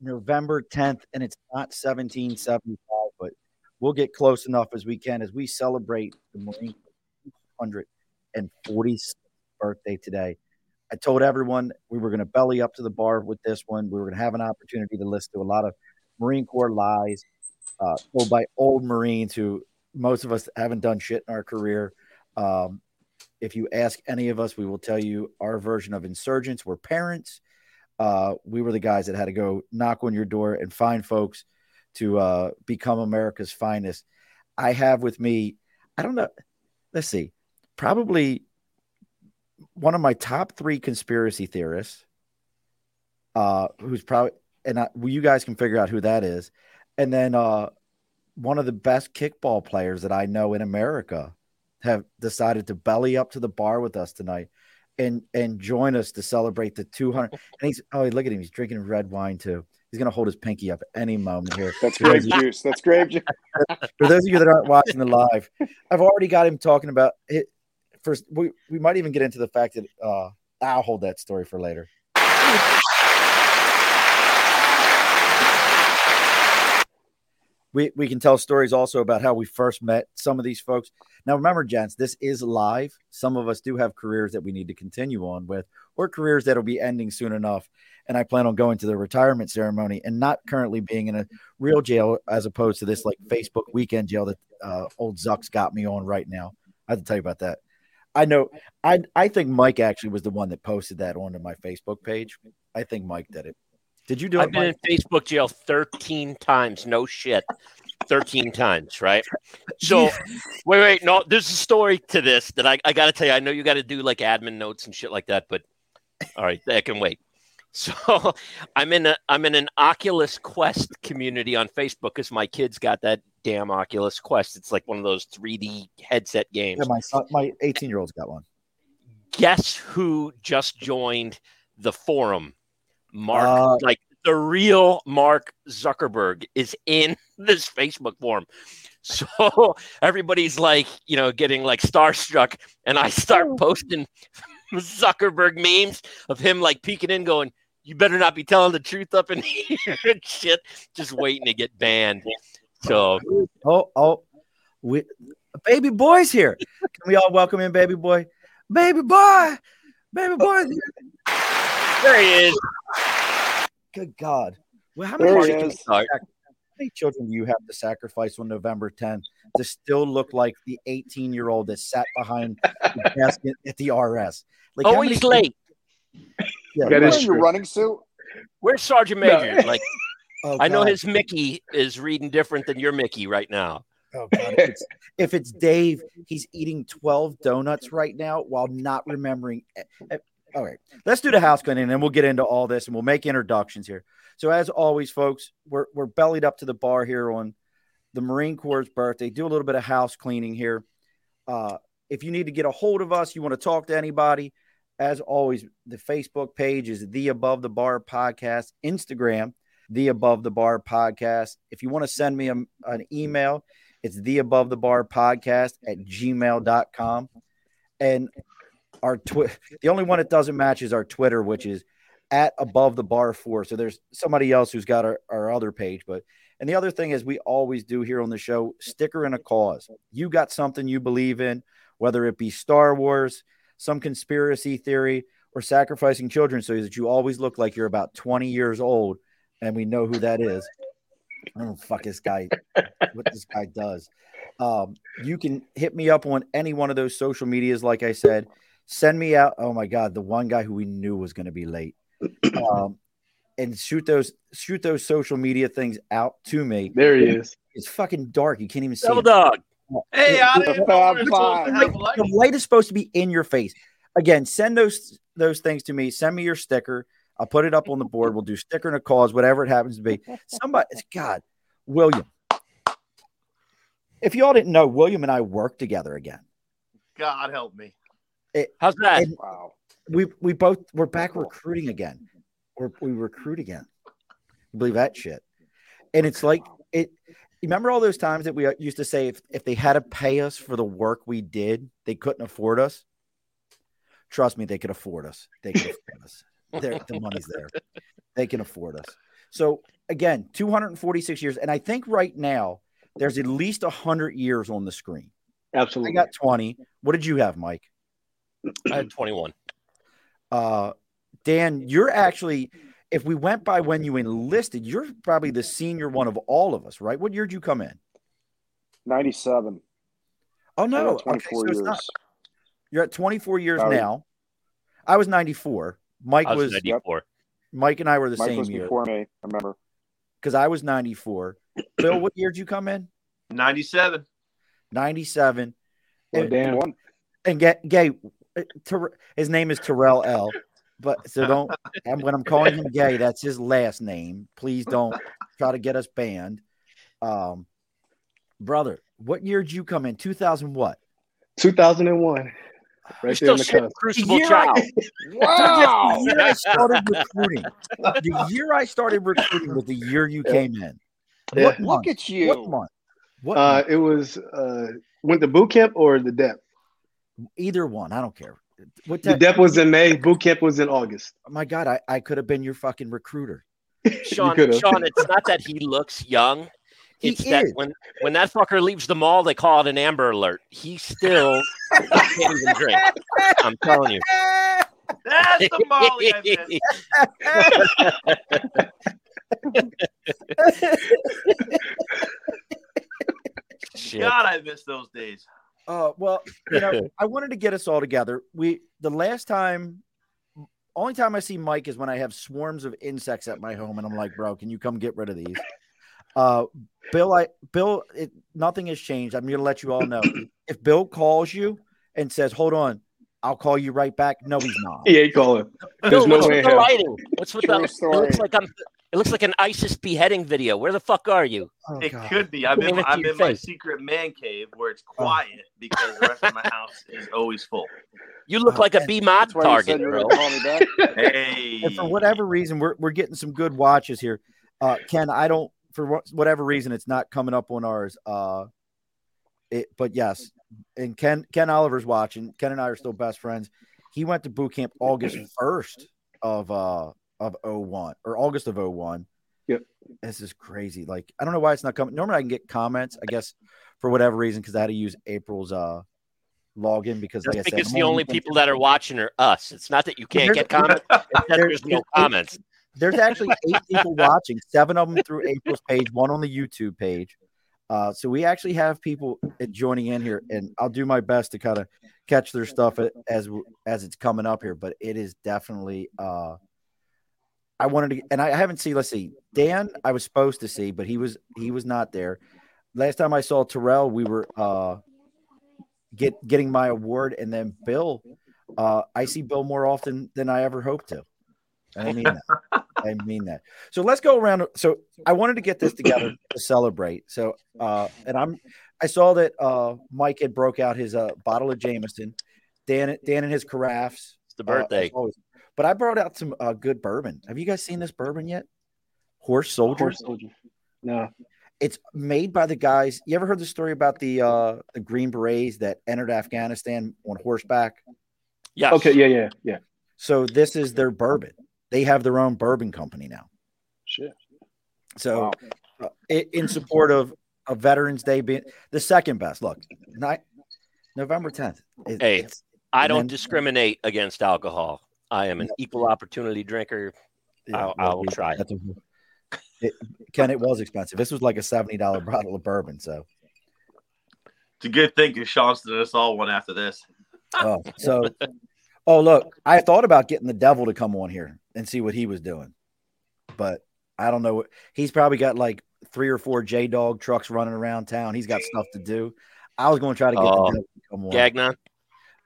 November 10th, and it's not 1775, but we'll get close enough as we can as we celebrate the Marine 146th birthday today. I told everyone we were going to belly up to the bar with this one. We were going to have an opportunity to listen to a lot of Marine Corps lies uh, told by old Marines who most of us haven't done shit in our career. Um, if you ask any of us, we will tell you our version of insurgents were parents. Uh, we were the guys that had to go knock on your door and find folks to uh, become America's finest. I have with me, I don't know, let's see, probably one of my top three conspiracy theorists, uh, who's probably, and I, well, you guys can figure out who that is. And then uh, one of the best kickball players that I know in America have decided to belly up to the bar with us tonight and and join us to celebrate the 200 and he's oh look at him. He's drinking red wine too. He's gonna hold his pinky up any moment here. That's grape juice. That's grape juice. For those of you that aren't watching the live i've already got him talking about it first we, we might even get into the fact that uh i'll hold that story for later we, we can tell stories also about how we first met some of these folks. Now, remember, gents, this is live. Some of us do have careers that we need to continue on with, or careers that'll be ending soon enough. And I plan on going to the retirement ceremony and not currently being in a real jail as opposed to this like Facebook weekend jail that uh, old Zuck's got me on right now. I have to tell you about that. I know. I I think Mike actually was the one that posted that onto my Facebook page. I think Mike did it. Did you do I've it? been Mike? in Facebook jail 13 times. No shit. 13 times, right? So, wait, wait. No, there's a story to this that I, I got to tell you. I know you got to do like admin notes and shit like that, but all right, that can wait. So, I'm in a I'm in an Oculus Quest community on Facebook because my kids got that damn Oculus Quest. It's like one of those 3D headset games. Yeah, my son, my 18 year old's got one. Guess who just joined the forum? Mark, Uh, like the real Mark Zuckerberg is in this Facebook forum. So everybody's like, you know, getting like starstruck, and I start posting Zuckerberg memes of him like peeking in, going, "You better not be telling the truth up in here," and shit, just waiting to get banned. So Oh, oh, we, baby boy's here. Can we all welcome in, baby boy? Baby boy, baby boy's here. There he is. Good God. Well, how many, There he children, is. how many children do you have to sacrifice on November 10th to still look like the 18 year old that sat behind the desk at- at the RS? Like, how Always many- late. Yeah, You're That is wearing your running suit Where's Sergeant Major? Like, oh, I know his Mickey is reading different than your Mickey right now. Oh, God. If, it's, if it's Dave, he's eating 12 donuts right now while not remembering. Eh, eh, All right, let's do the house cleaning and then we'll get into all this and we'll make introductions here. So, as always, folks, we're, we're bellied up to the bar here on the Marine Corps' birthday. Do a little bit of house cleaning here. Uh, if you need to get a hold of us, you want to talk to anybody, as always, the Facebook page is the Above the Bar Podcast, Instagram, the Above the Bar Podcast. If you want to send me a, an email, it's the Above the Bar Podcast at gmail.com. And our twi- the only one that doesn't match is our Twitter, which is at Above the Bar Four. So there's somebody else who's got our, our other page, but and the other thing is we always do here on the show sticker in a cause. You got something you believe in, whether it be Star Wars, some conspiracy theory, or sacrificing children so that you always look like you're about 20 years old, and we know who that is. I don't fuck this guy, what this guy does. Um, you can hit me up on any one of those social medias, like I said. Send me out. Oh my god, the one guy who we knew was going to be late. Um, and shoot those shoot those social media things out to me. There he is. It's fucking dark. You can't even see. Double it. dog. Hey, Yeah, I didn't know I'm we were supposed to fine. have The light is supposed to be in your face. Again, send those those things to me. Send me your sticker. I'll put it up on the board. We'll do sticker and a cause, whatever it happens to be. Somebody, it's God, William. If y'all didn't know, William and I work together again. God help me. How's that? Wow. We we both we're back recruiting again. We're, we recruit again. You believe that shit? And it's like it. Remember all those times that we uh, used to say if, if they had to pay us for the work we did, they couldn't afford us. Trust me, they could afford us. They could afford us. They're- the money's there. They can afford us. So again, 246 years, and I think right now there's at least 100 years on the screen. Absolutely. I got 20. What did you have, Mike? I had 21. Uh, Dan, you're actually, if we went by when you enlisted, you're probably the senior one of all of us, right? What year did you come in? 97. Oh no, 24 okay, so years. you're at 24 years Sorry. now. I was 94. Mike I was, was, 94. Mike and I were the Mike same was year before me. I remember. because I was 94. Bill, what year did you come in? 97. 97. Well, And- damn. One. And get gay. Uh, Ter- his name is Terrell L. But so don't. And when I'm calling him gay, that's his last name. Please don't try to get us banned. Um, brother, what year did you come in? 2000 what? 2001. You're there still in the shit. Crucible Year Child. Wow. The year I started recruiting. The year I started recruiting was the year you came in. Yeah. What Look month? at you. What month? What Uh, month? it was uh, went to boot camp or the DEP. Either one. I don't care. What The that, DEP was in May. Boot camp was in August. my God, I, I could have been your fucking recruiter. Sean. Sean, it's not that he looks young. He It's that is. when when that fucker leaves the mall, they call it an Amber Alert. He still can't even drink. I'm telling you. That's the Molly I missed. God, I miss those days. Uh, well, you know, I wanted to get us all together. We the last time, only time I see Mike is when I have swarms of insects at my home, and I'm like, bro, can you come get rid of these? Uh, Bill, I Bill, it, nothing has changed. I'm gonna let you all know. If Bill calls you and says, "Hold on, I'll call you right back," no, he's not. He ain't calling. There's Bill, no what's way with the lighting? What's with True the? It looks like I'm. It looks like an ISIS beheading video. Where the fuck are you? Oh, It God. could be. I'm in, I'm your in my secret man cave where it's quiet because the rest of my house is always full. You look like a B mod That's why you said target, you bro. going to call me back. Hey. And for whatever reason, we're we're getting some good watches here. Uh, Ken, I don't for whatever reason it's not coming up on ours. Uh, it, but yes, and Ken Ken Oliver's watching. Ken and I are still best friends. He went to boot camp August first of uh of 01 or August of 01. Yep. This is crazy. Like I don't know why it's not coming. Normally I can get comments. I guess for whatever reason because I had to use April's uh login because like I said, because I'm the only people that are watching are us. It's not that you can't get comments. It's there's no comments. There's actually eight people watching, seven of them through April's page, one on the YouTube page. Uh, so we actually have people joining in here, and I'll do my best to kind of catch their stuff as as it's coming up here. But it is definitely. Uh, I wanted to, and I haven't seen. Let's see, Dan. I was supposed to see, but he was he was not there. Last time I saw Terrell, we were uh, get getting my award, and then Bill. Uh, I see Bill more often than I ever hoped to. And I mean that. I mean that. So let's go around. So I wanted to get this together to celebrate. So uh and I'm I saw that uh Mike had broke out his uh bottle of Jameson, Dan Dan and his carafes. It's the uh, birthday. always. But I brought out some uh good bourbon. Have you guys seen this bourbon yet? Horse Soldier. Horse soldier. No. It's made by the guys. You ever heard the story about the uh the Green Berets that entered Afghanistan on horseback? Yeah. Okay. Yeah. Yeah. Yeah. So this is their bourbon. They have their own bourbon company now. Shit. So, Wow. uh, in support of, of Veterans Day being the second best, look, ni- November 10th. It- Hey. it's- I don't then- discriminate against alcohol. I am an equal opportunity drinker. I'll- I will we- try. that's a- it- Ken, it was expensive. This was like a $70 bottle of bourbon. So, It's a good thing because Sean's did us all one after this. oh, so, oh, look, I thought about getting the devil to come on here and see what he was doing, but I don't know. what He's probably got like three or four J Dog trucks running around town. He's got stuff to do. I was going to try to get Oh, the uh, devil to come on. Gagnon.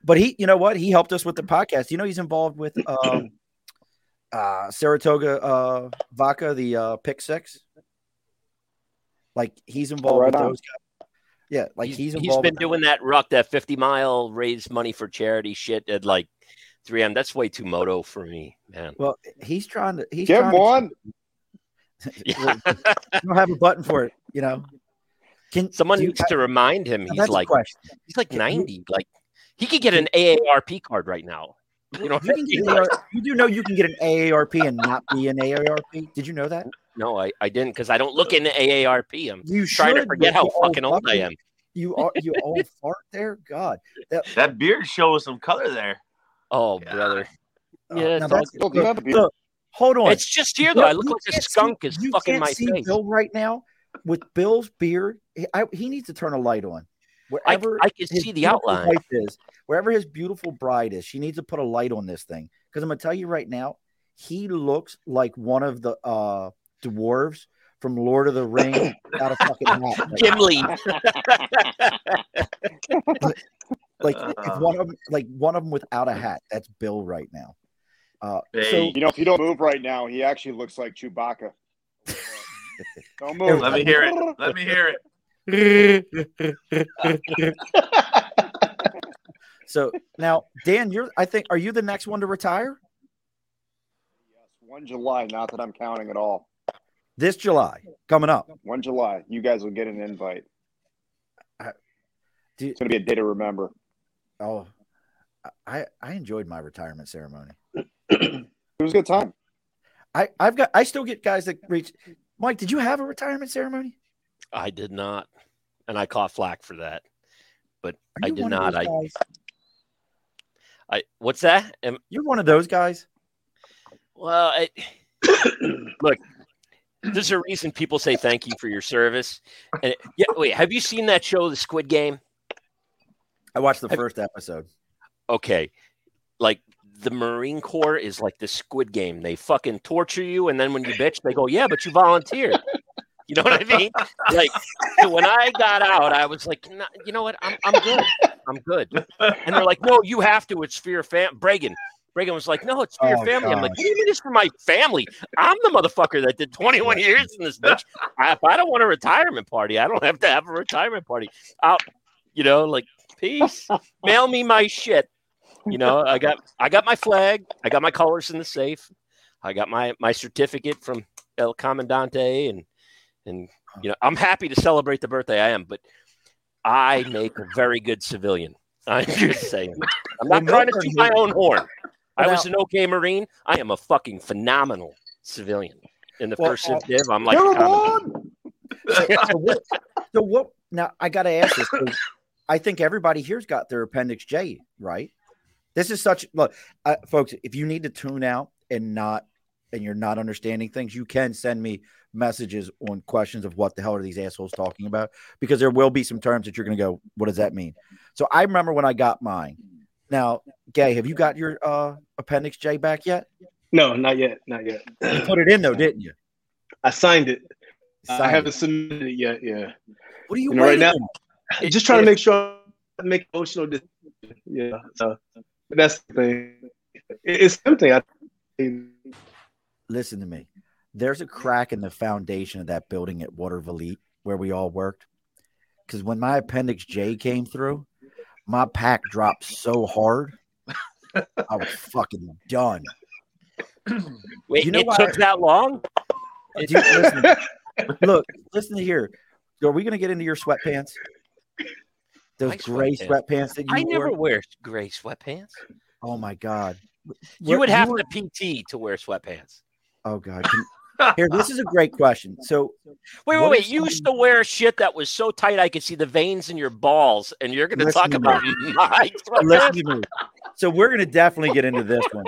But he, you know what? He helped us with the podcast. You know, he's involved with um, uh, Saratoga uh, Vodka, the uh, pick six. Like he's involved right with on. those guys. Yeah, like he's, he's, involved. He's been doing that ruck, that 50 mile raise money for charity shit at like 3M. That's way too moto for me, man. Well, he's trying to. He's Get trying to- one. Yeah. don't have a button for it. You know. Can Someone do you- needs to remind him he's like he's like 90. Like he could get an AARP card right now. You know, You, I can AAR you do know you can get an AARP and not be an AARP. Did you know that? no, I, I didn't because I don't look into AARP. I'm You trying to forget how you old fucking old I am. You are you old fart there. God. That, That beard shows some color there. Oh, Yeah. brother. uh, Yeah, now it's that's- Still do have a beard. look, hold on. It's just here though. I look like a can't see- skunk is you fucking can't my see face. Bill right now with Bill's beard. He, I, he needs to turn a light on. I, Wherever I can see the outline. is, wherever his beautiful bride is, she needs to put a light on this thing. Because I'm gonna tell you right now, he looks like one of the uh dwarves from Lord of the Rings without a fucking hat. Like, Gimli. like Uh. if one of them, like one of them without a hat. That's Bill right now. Uh, so You know, if you don't move right now, he actually looks like Chewbacca. Don't move. let me hear it. Let me hear it. So now, Dan, you're. I think are you the next one to retire Yes, one July. Not that I'm counting at all. this July coming up? One July. You guys will get an invite. Do, It's gonna be a day to remember. oh, I I enjoyed my retirement ceremony. It was a good time. I I've got I still get guys that reach. Mike, did you have a retirement ceremony? I did not, and I caught flack for that. But I did not. I. I what's that? Am, You're one of those guys. well, I, look, there's a reason people say thank you for your service. And yeah, wait, have you seen that show, The Squid Game? I watched the Have- first episode. Okay, like the Marine Corps is like the Squid Game. They fucking torture you, and then when you bitch, they go, "Yeah, but you volunteered." You know what I mean? Like when I got out, I was like, "No, "You know what? I'm I'm good. I'm good." And they're like, "No, you have to. It's for your fam." Bregan. Bregan was like, "No, it's for Oh, your family." I'm like, gosh. "What do you mean it's for my family? I'm the motherfucker that did 21 years in this bitch. I, if I don't want a retirement party, I don't have to have a retirement party. I'll, you know, like, peace. Mail me my shit. You know, I got I got my flag. I got my colors in the safe. I got my my certificate from El Comandante, and and you know, I'm happy to celebrate the birthday I am, but I make a very good civilian. I'm just saying. I'm not trying to toot my own horn. I was an okay Marine. I am a fucking phenomenal civilian. In the Well, first uh, div, I'm like, You're so, what, so what? Now I got to ask this. I think everybody here's got their Appendix J, right? This is such look, uh, folks. If you need to tune out and not, and you're not understanding things, you can send me messages on questions of what the hell are these assholes talking about because there will be some terms that you're going to go, what does that mean? So I remember when I got mine. Now, Gay, have you got your uh, Appendix J back yet? No, not yet. Not yet. You put it in though, didn't you? I signed it. I haven't it. submitted it yet. Yeah. What are you, You know, right now- on? Just trying to make sure I make emotional decisions. Yeah. So that's the thing. It's something I listen to me. There's a crack in the foundation of that building at Watervliet where we all worked. Because when my appendix J came through, my pack dropped so hard, I was fucking done. Wait, You know it why- took that long? Dude, listen, look, listen to here. Are we going to get into your sweatpants? Those My gray sweatpants. sweatpants that you I wore? never wear gray sweatpants. Oh my god! You Where- would have were- to PT to wear sweatpants. Oh god! Can- here, this is a great question. So, Wait, wait, wait. if You used to somebody- wear shit that was so tight I could see the veins in your balls, and you're going to talk to about my listen to me. So we're going to definitely get into this one.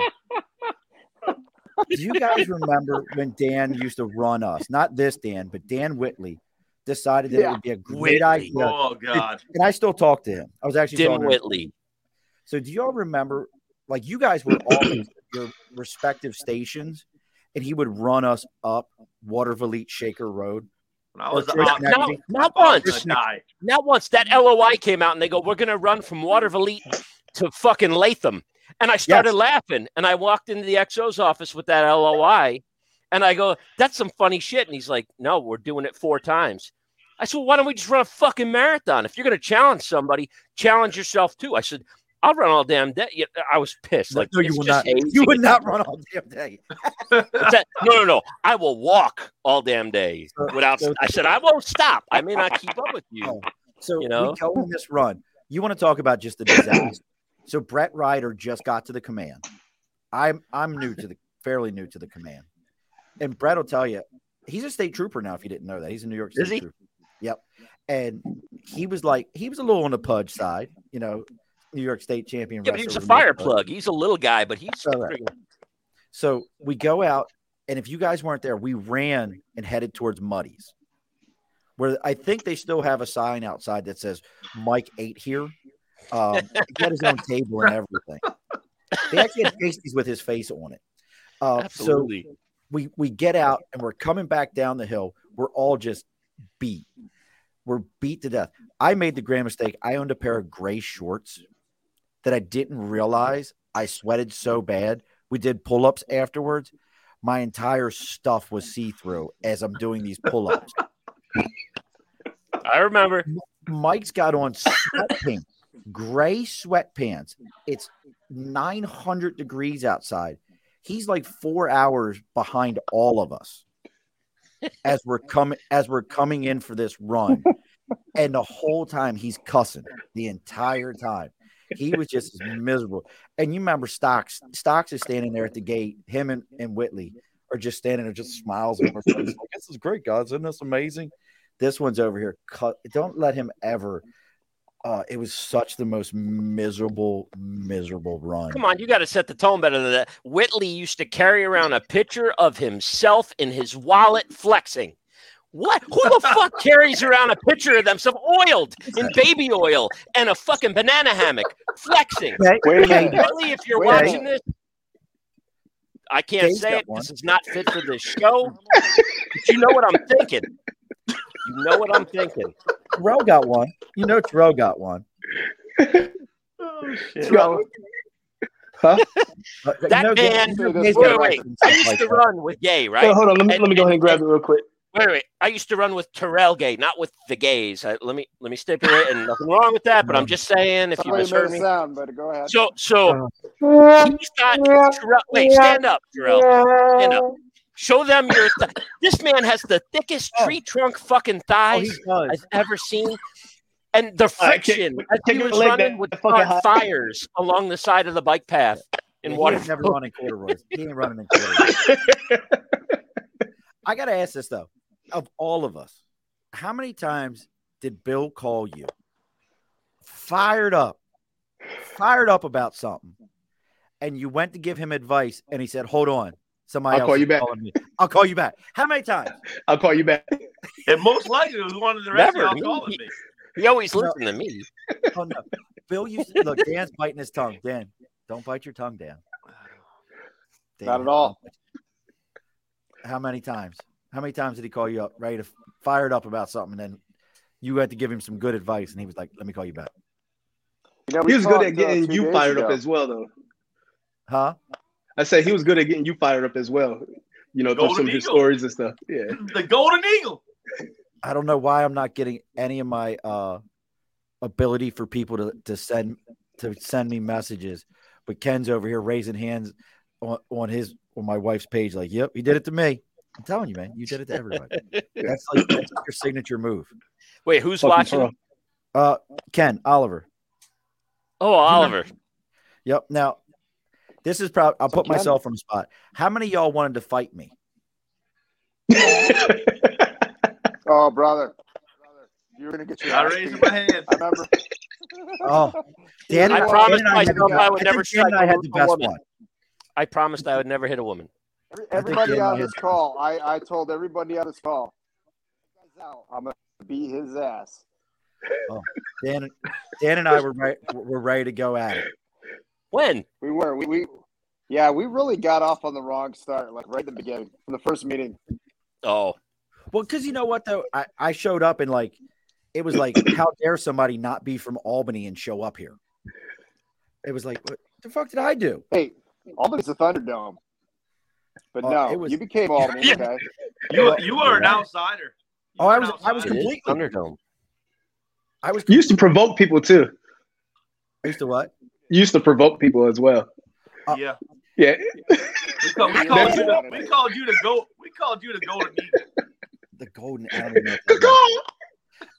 Do you guys remember when Dan used to run us? Not this Dan, but Dan Whitley decided that it would be a great Whitley. idea. Oh God. And I still talk to him. I was actually Dim talking to him. Whitley. So do y'all remember? Like you guys were all your respective stations, and he would run us up Watervliet Shaker Road. When I was Or Not, not once. Not once. That LOI came out, and they go, "We're going to run from Watervliet to fucking Latham." And I started laughing and I walked into the XO's office with that LOI and I go, that's some funny shit. And he's like, no, we're doing it four times. I said, well, why don't we just run a fucking marathon? If you're going to challenge somebody, challenge yourself too. I said, I'll run all damn day. Yeah, I was pissed. Like, no, you it's would not. You would not run all damn day. That? No, no, no. I will walk all damn day without. I said I won't stop. I may not keep up with you. Oh, So You know? we go on this run. You want to talk about just the disaster? so Brett Ryder just got to the command. I'm I'm new to the fairly new to the command, and Brett will tell you he's a state trooper now. If you didn't know that, he's a New York State Is he? trooper. Yep. And he was like he was a little on the pudge side, you know, New York State champion. Yeah, but he was a fire plug. He's a little guy, but he's. Correct. So we go out, and if you guys weren't there, we ran and headed towards Muddy's, where I think they still have a sign outside that says Mike ate here. Um, he got his own table and everything. They actually had pasties with his face on it. Uh, so we we get out and we're coming back down the hill. We're all just beat. We're beat to death. I made the grand mistake. I owned a pair of gray shorts that I didn't realize I sweated so bad. We did pull ups afterwards. My entire stuff was see through as I'm doing these pull ups. I remember. Mike's got on sweatpants, gray sweatpants. It's 900 degrees outside. He's like four hours behind all of us as we're coming as we're coming in for this run. And the whole time he's cussing the entire time. He was just miserable. And you remember Stocks. Stocks is standing there at the gate. Him and, and Whitley are just standing there, just smiles. like, this is great, guys. Isn't this amazing? This one's over here. Cut. Don't let him ever. Uh, it was such the most miserable, miserable run. Come on, you got to set the tone better than that. Whitley used to carry around a picture of himself in his wallet flexing. What? Who the fuck carries around a picture of themselves oiled in baby oil and a fucking banana hammock flexing? Okay, Wait a minute. Really, if you're Wait watching this, I can't Dave's say it one. because it's not fit for this show. but you know what I'm thinking. You know what I'm thinking. Terrell got one. You know Terrell got one. Oh shit. Terrell, Huh? uh, That no, man- Gabe- wait, Gabe's Wait, got wait. one. I used to run with Gay, right? Hold, hold on, let me, And- let me go ahead and and- grab it real quick. Wait, wait. I used to run with Terrell Gay, not with the gays. I, let me let me stipulate, and nothing wrong with that. But I'm just saying, if you Sorry, misheard made me. sound, but go ahead. So, so uh-huh. he's got Terrell. Wait, stand up, Terrell. Stand up. Show them your. Th- this man has the thickest oh. tree trunk fucking Oh, he thighs does. I've ever seen. And the I can't- friction I as he can't was relate running that would fucking start high. fires along the side of the bike path in Yeah, he water. ain't never running corduroys. He ain't running in corduroys. I gotta ask this though: of all of us, how many times did Bill call you fired up, fired up about something, and you went to give him advice, and he said, "Hold on, somebody I'll else call you back." me. I'll call you back." How many times? I'll call you back. And most likely it was one of the rest Never. of y'all calling me. He always No. listened to me. Oh no, Bill used to look. Dan's biting his tongue. Dan, don't bite your tongue, Dan. Dan, Not at all. How many times? How many times did he call you up, ready to fired up about something, and then you had to give him some good advice, and he was like, "Let me call you back." You know, He was good at uh, getting you days fired up as well, though. Huh? I said he was good at getting you fired up as well. You know, through some of his stories and stuff. Yeah. The Golden Eagle. I don't know why I'm not getting any of my uh ability for people to to send to send me messages, but Ken's over here raising hands on, on his on my wife's page, like, "Yep, he did it to me." I'm telling you, man, you did it to everybody. That's like that's your signature move. Wait, who's Fucking watching? pro. Uh, Ken Oliver. Oh, Oliver. Yep. Now, this is probably I'll put Ken- myself on the spot. How many of y'all wanted to fight me? Oh, brother. brother, You're going to get your I ass raised my hand. I remember. Oh, Dan I and promised Dan and myself the- I would never Dan I had the best woman. one. I promised I would never hit a woman. Every- I think Everybody on this call, I, I told everybody on this call, I'm going to beat his ass. Oh, Dan, Dan and I were right, were ready to go at it. When? We were. We, we yeah, we really got off on the wrong start, like right at the beginning, from the first meeting. Oh, Well, because you know what though, I, I showed up and like it was like, how dare somebody not be from Albany and show up here? It was like, what- The fuck did I do? Hey, Albany's the Thunderdome. But Uh, no, it was- you became Albany. Yeah. Okay. You you are an outsider. You Oh, I was- an I was outsider. It is completely- Thunderdome. I was You used to provoke people too. used to what? Used to provoke people as well. Yeah. Yeah. We called, we called you to we called you to go we called you the Golden Eagle. The golden element.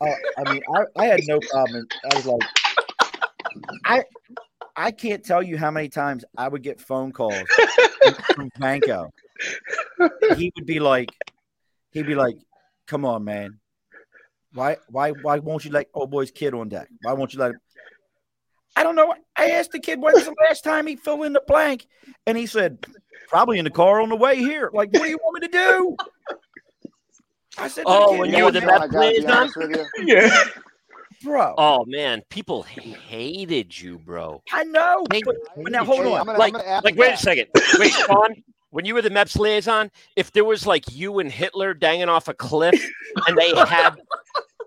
Uh, I mean, I, I had no problem. I was like, I I can't tell you how many times I would get phone calls from Banco. He would be like, he'd be like, "Come on, man, why why why won't you let old boy's kid on deck? Why won't you let him?" I don't know. I asked the kid when's the last time he filled in the blank, and he said, "Probably in the car on the way here." Like, what do you want me to do? I said, Oh, when you were the it." John, I gotta be honest with you. Yeah. Bro. Oh man, people hated you, bro. I know, Hey, but, but now hold Hey, on. I'm gonna- Like, I'm gonna like, to wait a second. Wait, Sean, when you were the MEPS liaison, if there was like you and Hitler dangling off a cliff and they had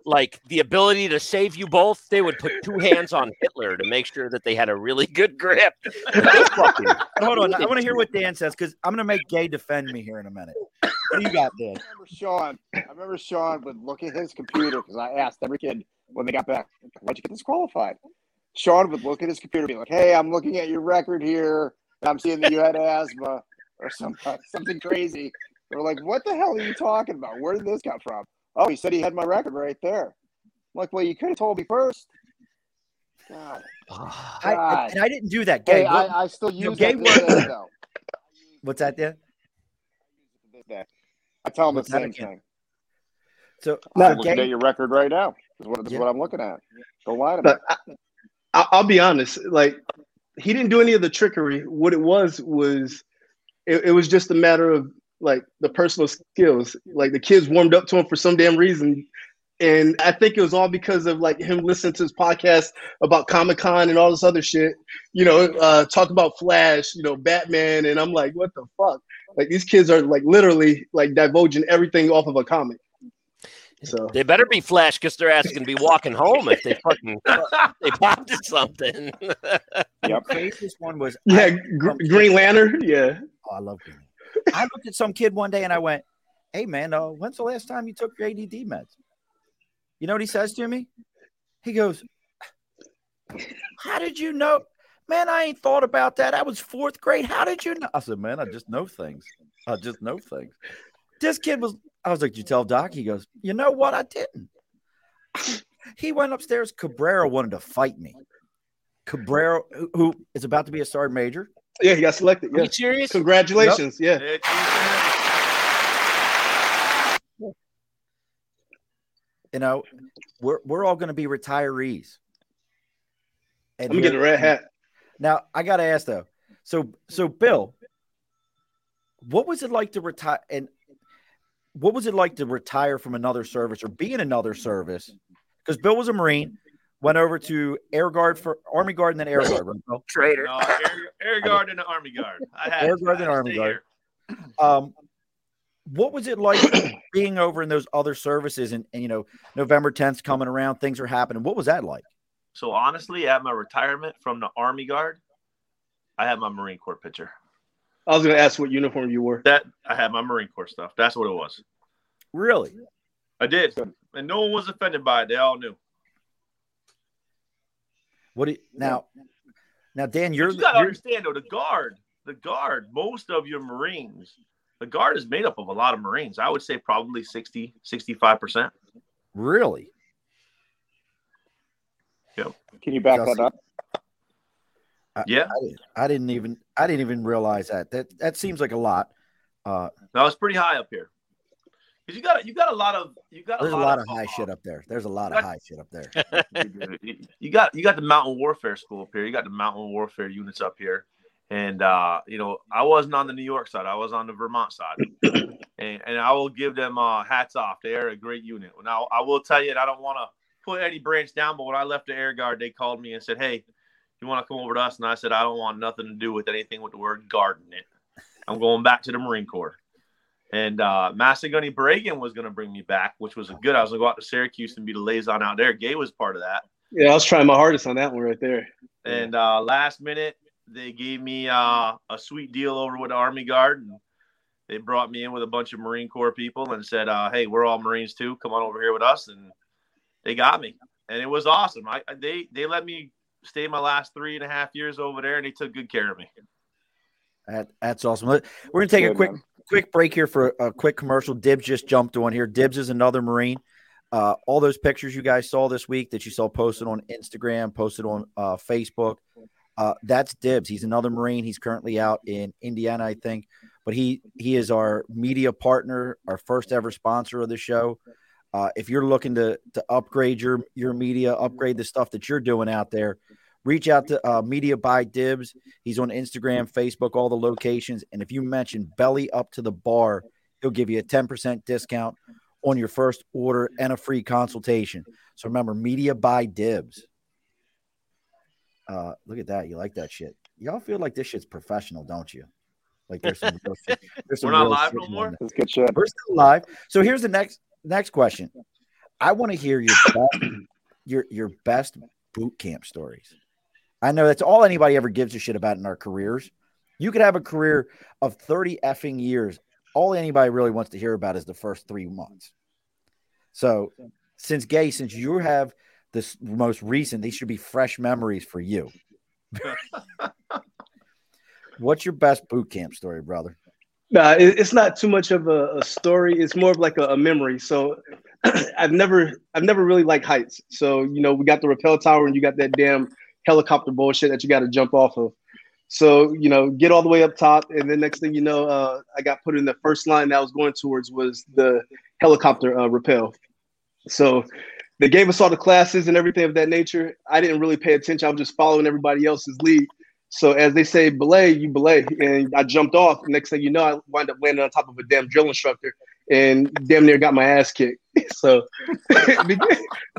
like the ability to save you both, they would put two hands on Hitler to make sure that they had a really good grip. Fucking Hold on. I want to hear what Dan says because I'm going to make Gay defend me here in a minute. What do you got, Dan? I remember Sean. I remember Sean would look at his computer because I asked every kid when they got back, "Why'd you get disqualified?" Sean would look at his computer, and be like, "Hey, I'm looking at your record here. and I'm seeing that you had asthma or some something crazy." They're like, "What the hell are you talking about? Where did this come from?" Oh, he said he had my record right there. I'm like, well, you could have told me first. God. I, God. and I didn't do that. Gay, Hey, I, I still you know, use Gay that to this word- day, though. what's that, Dan? I tell them the What's that same thing. So, I'm so looking at your record right now. This is what, this Yeah. what I'm looking at. Don't lie to me. But I, I- I'll be honest. Like he didn't do any of the trickery. What it was was, it, it was just a matter of like the personal skills. Like the kids warmed up to him for some damn reason, and I think it was all because of like him listening to his podcast about Comic Con and all this other shit. You know, uh, talk about Flash. You know, Batman, and I'm like, what the fuck? Like these kids are like literally like divulging everything off of a comic. So They better be flash because their ass can be walking home if they fucking they popped at something. the craziest one was yeah, Gr- Green Lantern. Yeah. oh, I love Green. I looked at some kid one day and I went, "Hey, man, uh, when's the last time you took your ADD meds?" You know what he says to me? He goes, "How did you know?" Man, I ain't thought about that. I was fourth grade. How did you know? I said, man, I just know things. I just know things. This kid was, I was like, Did you tell Doc? He goes, You know what? I didn't. he went upstairs. Cabrera wanted to fight me. Cabrera, who- is about to be a sergeant major. Yeah, he got selected. Are Yeah. you serious? Congratulations. Yeah. You know, we're we're all going to be retirees. And I'm getting a red hat. Now I got to ask though. So so Bill, what was it like to retire? And what was it like to retire from another service or be in another service? Because Bill was a Marine, went over to Air Guard for Army Guard and then Air Guard. Right, Bill? Traitor. No, Air, Air Guard and the Army Guard. I had Air. Guard I and had to Army Guard. Um, what was it like being over in those other services and, and you know November 10th coming around, things are happening. What was that like? So honestly, at my retirement from the Army Guard, I had my Marine Corps picture. I was gonna ask what uniform you wore. That I had my Marine Corps stuff. That's what it was. Really? I did, and no one was offended by it. They all knew. What do you, now? Now, Dan, you're, you gotta you're understand though, the guard, the guard, most of your Marines, the guard is made up of a lot of Marines. I would say probably 60, 65 percent. really Yep. Can you back Chelsea. that up? Yeah, I didn't, I didn't even I didn't even realize that. That that seems like a lot. Uh, no, it's pretty high up here. Cause you got you got a lot of you got there's a a lot, lot of of high shit up there. There's a lot of high shit up there. you got you got the mountain warfare school up here. You got the mountain warfare units up here, and uh, you know I wasn't on the New York side. I was on the Vermont side, and, and I will give them uh, hats off. They are a great unit. Now I will tell you, and I don't want to put any branch down, but when I left the Air Guard, they called me and said, "Hey, you want to come over to us?" And I said, "I don't want nothing to do with anything with the word guard in it. I'm going back to the Marine Corps." And uh, Master Gunny Bragan was going to bring me back, which was good. I was going to go out to Syracuse and be the liaison out there. Gay was part of that. Yeah, I was trying my hardest on that one right there. And uh, last minute, they gave me uh, a sweet deal over with the Army Guard, and they brought me in with a bunch of Marine Corps people and said, uh, "Hey, we're all Marines too. Come on over here with us." And they got me, and it was awesome. I they they let me stay my last three and a half years over there, and they took good care of me. That, that's awesome. We're gonna take good, a quick man. Quick break here for a quick commercial. Dibs just jumped on here. Dibs is another Marine. Uh, all those pictures you guys saw this week that you saw posted on Instagram, posted on uh, Facebook, uh, that's Dibs. He's another Marine. He's currently out in Indiana, I think, but he he is our media partner, our first ever sponsor of the show. Uh, if you're looking to to upgrade your your media, upgrade the stuff that you're doing out there, reach out to uh, Media by Dibs. He's on Instagram, Facebook, all the locations. And if you mention Belly Up to the Bar, he'll give you a 10% discount on your first order and a free consultation. So remember, Media by Dibs. Uh, look at that. You like that shit. Y'all feel like this shit's professional, don't you? Like there's some, there's some We're not live no more. That's good shit. We're still live. So here's the next next question. I want to hear your best, your your best boot camp stories. I know that's all anybody ever gives a shit about in our careers. You could have a career of 30 effing years. All anybody really wants to hear about is the first three months. So, since Gay, since you have this most recent, these should be fresh memories for you. What's your best boot camp story, brother? Nah, it's not too much of a, a story. It's more of like a, a memory. So I've never, I've never really liked heights. So you know, we got the rappel tower, and you got that damn helicopter bullshit that you got to jump off of. So you know, get all the way up top, and then next thing you know, uh, I got put in the first line that I was going towards was the helicopter uh, rappel. So they gave us all the classes and everything of that nature. I didn't really pay attention. I was just following everybody else's lead. So as they say, belay, you belay, and I jumped off. Next thing you know, I wind up landing on top of a damn drill instructor and damn near got my ass kicked. So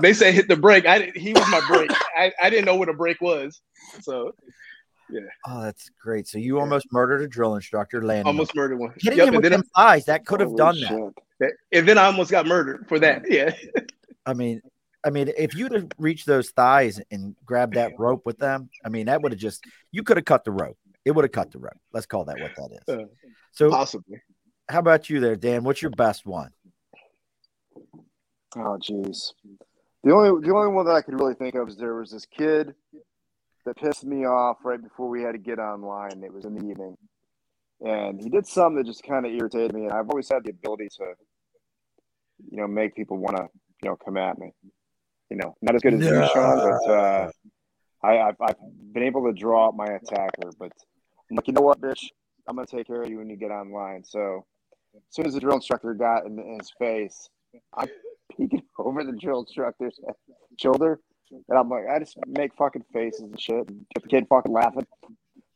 they say hit the brake. I he was my brake. I, I didn't know what a brake was. So yeah. Oh, that's great. So you almost murdered a drill instructor, landing. Almost murdered one. Hitting yep, him with them thighs that could have done shit. that. And then I almost got murdered for that. Yeah. I mean, I mean, if you'd have reached those thighs and grabbed that rope with them, I mean, that would have just you could have cut the rope. It would have cut the rope. Let's call that what that is. Uh, so possibly. How about you there, Dan? What's your best one? Oh, jeez. The only the only one that I could really think of is there was this kid that pissed me off right before we had to get online. It was in the evening, and he did something that just kind of irritated me. And I've always had the ability to, you know, make people want to, you know, come at me. You know, not as good as no. you, Sean, but uh, I, I've, I've been able to draw out my attacker. But I'm like, you know what, bitch, I'm gonna take care of you when you get online. So as soon as the drill instructor got in, in his face, I'm peeking over the drill instructor's shoulder, and I'm like, I just make fucking faces and shit, and get the kid fucking laughing.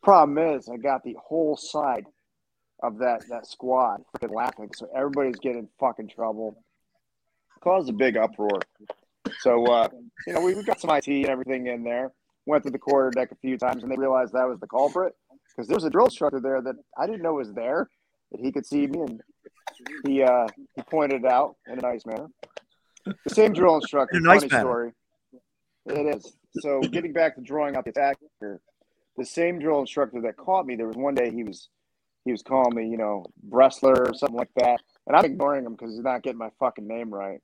Problem is, I got the whole side of that that squad freaking laughing, so everybody's getting fucking trouble. Caused a big uproar. So uh, you know, we, we got some IT and everything in there. Went to the quarter deck a few times, and they realized that was the culprit because there was a drill instructor there that I didn't know was there that he could see me, and he uh, he pointed it out in a nice manner. The same drill instructor. nice funny manner. story. It is. So getting back to drawing out the attacker, the same drill instructor that caught me, there was one day he was he was calling me, you know, Bressler or something like that, and I'm ignoring him because he's not getting my fucking name right.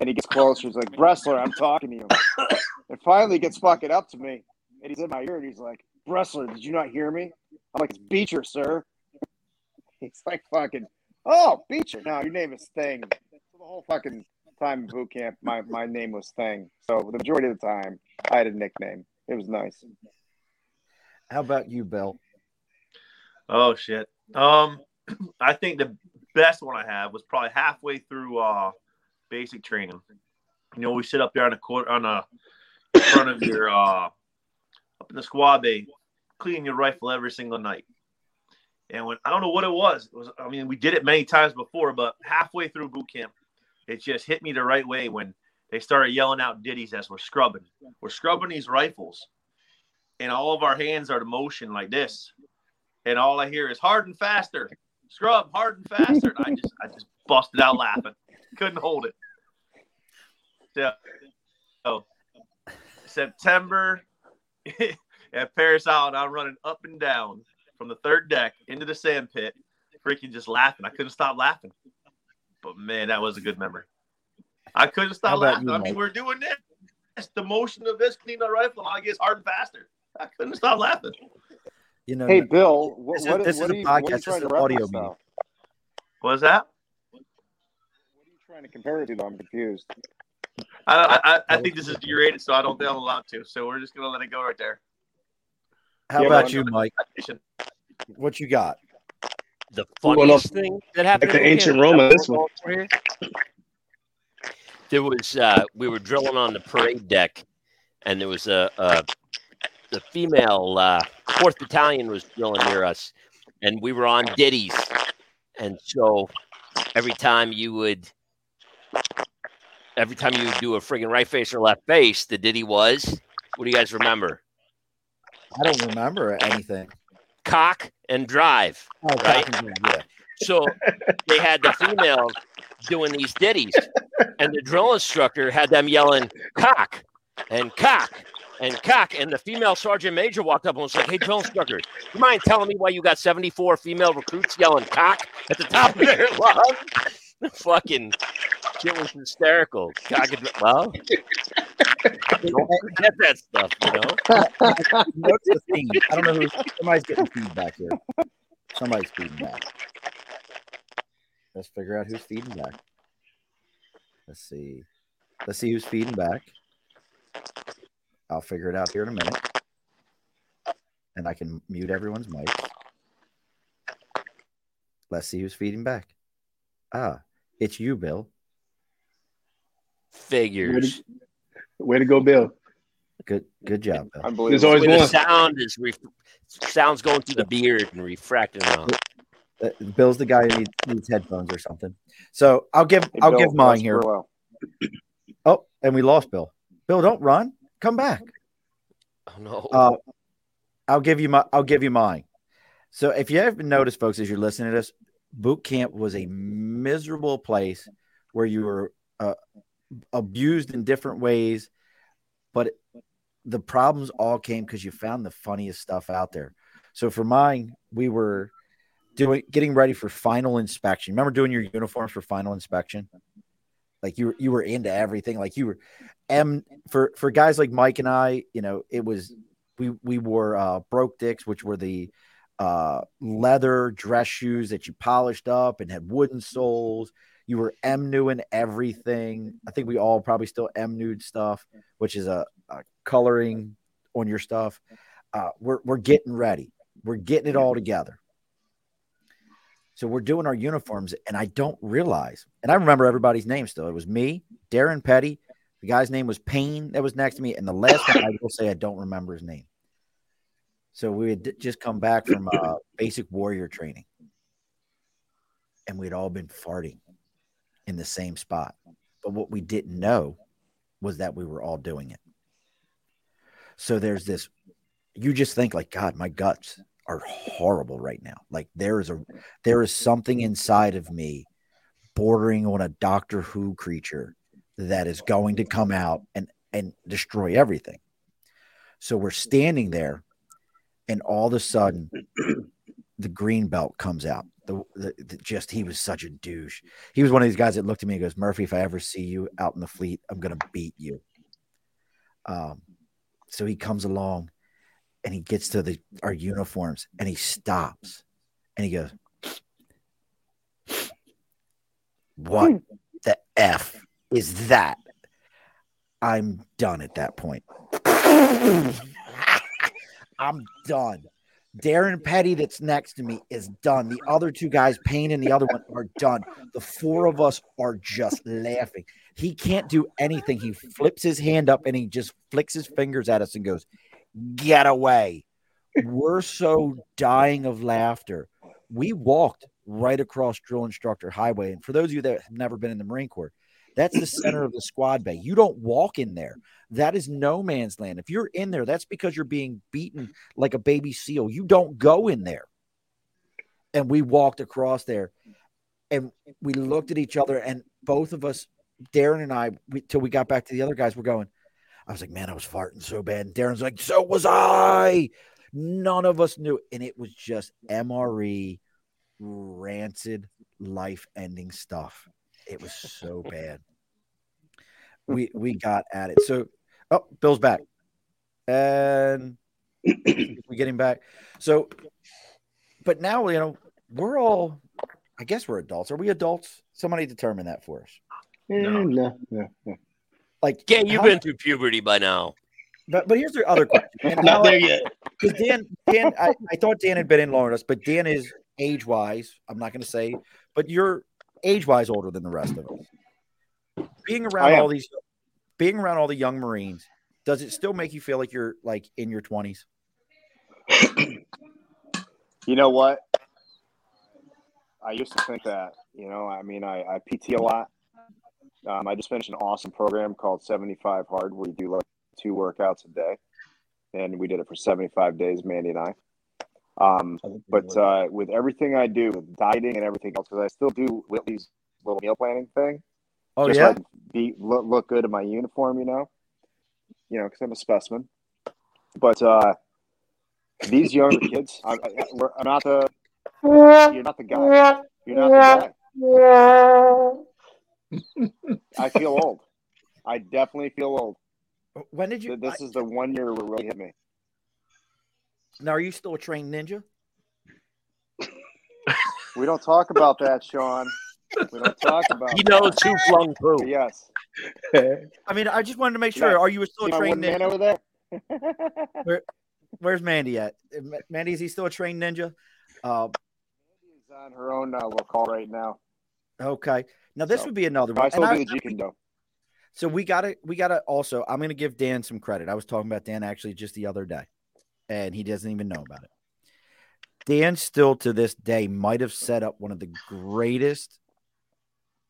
And he gets closer. He's like, Bressler, I'm talking to you. and finally, gets fucking up to me, and he's in my ear, and he's like, Bressler, did you not hear me? I'm like, it's Beecher, sir. He's like fucking, oh, Beecher. Now your name is Thing. So the whole fucking time in boot camp, my, my name was Thing. So the majority of the time, I had a nickname. It was nice. How about you, Bill? Oh shit. Um, I think the best one I have was probably halfway through uh basic training. You know, we sit up there on a court on a in front of your uh up in the squad bay, cleaning your rifle every single night. And when I don't know what it was, it was I mean, we did it many times before, but halfway through boot camp, it just hit me the right way when they started yelling out ditties as we're scrubbing. We're scrubbing these rifles, and all of our hands are to motion like this, and all I hear is hard and faster, scrub hard and faster. And I just I just busted out laughing, couldn't hold it. So, so September at Parris Island. I'm running up and down from the third deck into the sand pit, freaking just laughing. I couldn't stop laughing. But man, that was a good memory. I couldn't stop laughing. you, I mean, we're doing this. The motion of this cleaning the rifle, I guess hard and faster. I couldn't stop laughing. You know, Hey, Bill, what, This is- what, this is a you, what are podcast, this is an audio reference medium. now? What was that? What are you trying to compare it to? though? I'm confused. I, I, I think this is G-rated, so I don't think I'm allowed to. So we're just gonna let it go right there. how Yeah, about you, Mike? What you got? The Well, thing that happened Like the ancient in- Roma, this one. There was uh, we were drilling on the parade deck, and there was a, a the female uh, fourth battalion was drilling near us, and we were on ditties, and so every time you would every time you would do a friggin' right face or left face, the ditty was what do you guys remember? I don't remember anything. Cock and drive. Oh, Right. Yeah. So they had the female doing these ditties, and the drill instructor had them yelling cock and cock and cock. And the female sergeant major walked up and was like, "Hey, drill instructor, you mind telling me why you got 74 female recruits yelling cock at the top of their lungs?" Fucking shit was hysterical. And well, don't forget that stuff, you know. Notice the. I don't know who. Somebody's getting feedback here. Somebody's feeding back. Let's figure out who's feeding back. Let's see. Let's see who's feeding back. I'll figure it out here in a minute. And I can mute everyone's mic. Let's see who's feeding back. Ah, it's you, Bill. Figures. Way to go, Bill. Good good job, Bill. Unbelievable. There's always Where the one. sound is re- sounds going through the beard and refracting out. Uh, Bill's the guy who needs, needs headphones or something. So I'll give Hey, I'll Bill, give mine here. Burwell. Oh, and we lost Bill. Bill, don't run. Come back. Oh no. Uh, I'll give you my. I'll give you mine. So if you haven't noticed, folks, as you're listening to this, boot camp was a miserable place where you were uh, abused in different ways, but the problems all came because you found the funniest stuff out there. So for mine, we were doing getting ready for final inspection. Remember doing your uniforms for final inspection? Like you were you were into everything. Like you were M for for guys like Mike and I, you know, it was we we wore uh broke dicks, which were the uh leather dress shoes that you polished up and had wooden soles. You were M in everything. I think we all probably still M nude stuff, which is a, a coloring on your stuff. Uh, we're we're getting ready. We're getting it all together. So we're doing our uniforms, and I don't realize, and I remember everybody's name still. It was me, Darren Petty. The guy's name was Payne that was next to me, and the last one I will say I don't remember his name. So we had just come back from uh, basic warrior training, and we'd all been farting in the same spot. But what we didn't know was that we were all doing it. So there's this. You just think like, God, my guts are horrible right now. Like there is a there is something inside of me bordering on a Doctor Who creature that is going to come out and and destroy everything. So we're standing there, and all of a sudden, the green belt comes out. The, the, the just he was such a douche. He was one of these guys that looked at me and goes, Murphy, if I ever see you out in the fleet, I'm gonna beat you. Um, so he comes along and he gets to the our uniforms and he stops and he goes, What the F is that? I'm done at that point. I'm done. Darren Petty, that's next to me, is done. The other two guys, Payne and the other one, are done. The four of us are just laughing. He can't do anything. He flips his hand up and he just flicks his fingers at us and goes, Get away. We're so dying of laughter. We walked right across Drill Instructor Highway. And for those of you that have never been in the Marine Corps, that's the center of the squad bay. You don't walk in there. That is no man's land. If you're in there, that's because you're being beaten like a baby seal. You don't go in there. And we walked across there and we looked at each other, and both of us, Darren and I, we, till we got back to the other guys, we're going, I was like, man, I was farting so bad. And Darren's like, so was I. None of us knew. And it was just MRE, rancid, life ending stuff. It was so bad. We we got at it. So, oh, Bill's back. And we get him back. So, but now, you know, we're all, I guess we're adults. Are we adults? Somebody determine that for us. Eh, No. no, no, no. Like, Yeah, you've how- been through puberty by now. But, but here's the other question. And how- Not there yet. Because Dan, Dan, I, I thought Dan had been in longer than us, but Dan is age wise. I'm not going to say, but you're age wise older than the rest of us. Being around all these, being around all the young Marines, does it still make you feel like you're like in your 20s? You know what? I used to think that. You know, I mean, I, I PT a lot. Um, I just finished an awesome program called 75 Hard, where you do like two workouts a day, and we did it for 75 days, Mandy and I. Um, but uh, with everything I do, with dieting and everything else, because I still do Whitley's little meal planning thing, Oh just yeah, like be look, look good in my uniform, you know, you know, because I'm a specimen. But uh, these younger kids, I, I, we're- I'm not the, you're not the guy. You're not the guy. I feel old. I definitely feel old. when did you? This is the one year where really hit me. Now, are you still a trained ninja? We don't talk about that, Sean. We don't talk about. He knows who flung poo. Yes. I mean, I just wanted to make sure. Yeah. Are you still See a my trained man ninja? over there. Where's Mandy at? Mandy, is he still a trained ninja? Uh, She's on her own uh, little call right now. okay. Now this So, would be another I one. still And do I- the Jeet Kune So we gotta we gotta also I'm gonna give Dan some credit. I was talking about Dan actually just the other day, and he doesn't even know about it. Dan still to this day might have set up one of the greatest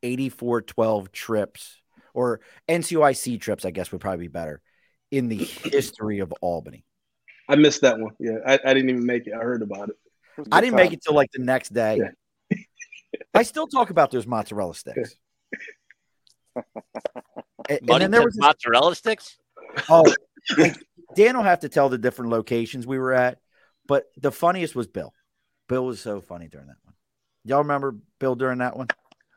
8412 trips or NCOIC trips, I guess would probably be better in the history of Albany. I missed that one. Yeah, I, I didn't even make it. I heard about it. I didn't make it till like the next day. I still talk about those mozzarella sticks. And, and then there was this- mozzarella sticks. Oh, like, Dan will have to tell the different locations we were at, but the funniest was Bill. Bill was so funny during that one. Y'all remember Bill during that one?